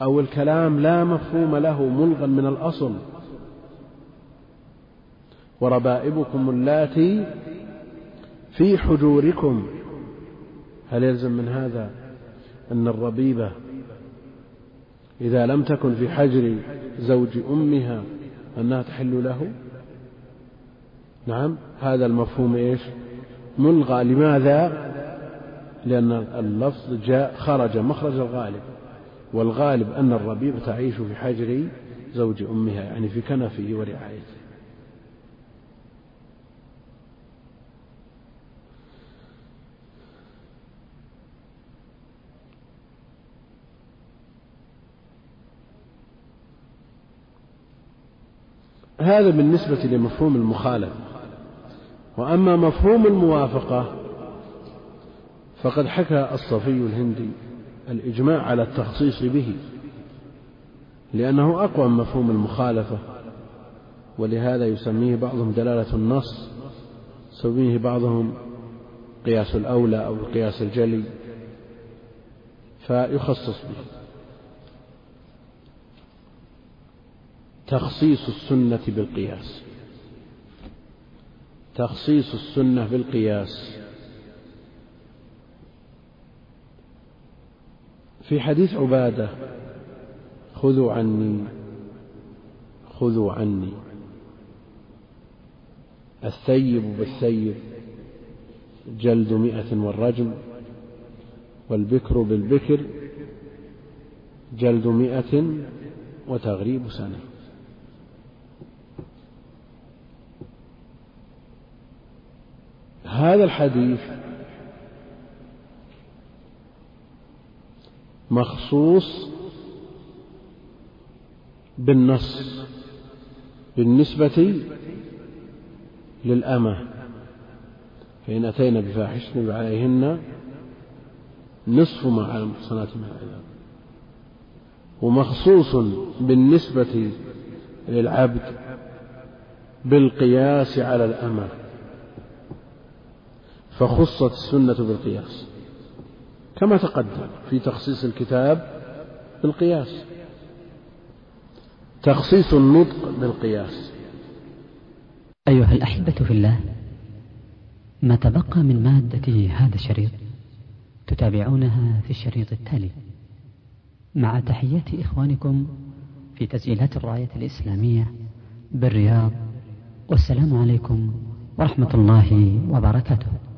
أو الكلام لا مفهوم له ملغا من الأصل. وربائبكم اللاتي في حجوركم هل يلزم من هذا أن الربيبة إذا لم تكن في حجر زوج أمها أنها تحل له؟ نعم هذا المفهوم إيش؟ ملغى. لماذا؟ لأن اللفظ جاء خرج مخرج الغالب. والغالب أن الربيب تعيش في حجر زوج أمها يعني في كنفه ورعايته. هذا بالنسبة لمفهوم المخالفة وأما مفهوم الموافقة فقد حكى الصفي الهندي الإجماع على التخصيص به لأنه أقوى من مفهوم المخالفة ولهذا يسميه بعضهم دلالة النص يسميه بعضهم قياس الأولى أو القياس الجلي فيخصص به. تخصيص السنة بالقياس. تخصيص السنة بالقياس. في حديث عبادة خذوا عني خذوا عني. الثيب بالثيب جلد مئة والرجم والبكر بالبكر جلد مئة وتغريب سنة. هذا الحديث مخصوص بالنص بالنسبة للأمة. فإن أتينا بفاحشة عليهن نصف ما على المحصنات من العذاب. ومخصوص بالنسبة للعبد بالقياس على الأمة. فخصت السنة بالقياس. كما تقدم في تخصيص الكتاب بالقياس. تخصيص النطق بالقياس. أيها الأحبة في الله ما تبقى من مادة هذا الشريط تتابعونها في الشريط التالي. مع تحيات إخوانكم في تسجيلات الراية الإسلامية بالرياض والسلام عليكم ورحمة الله وبركاته.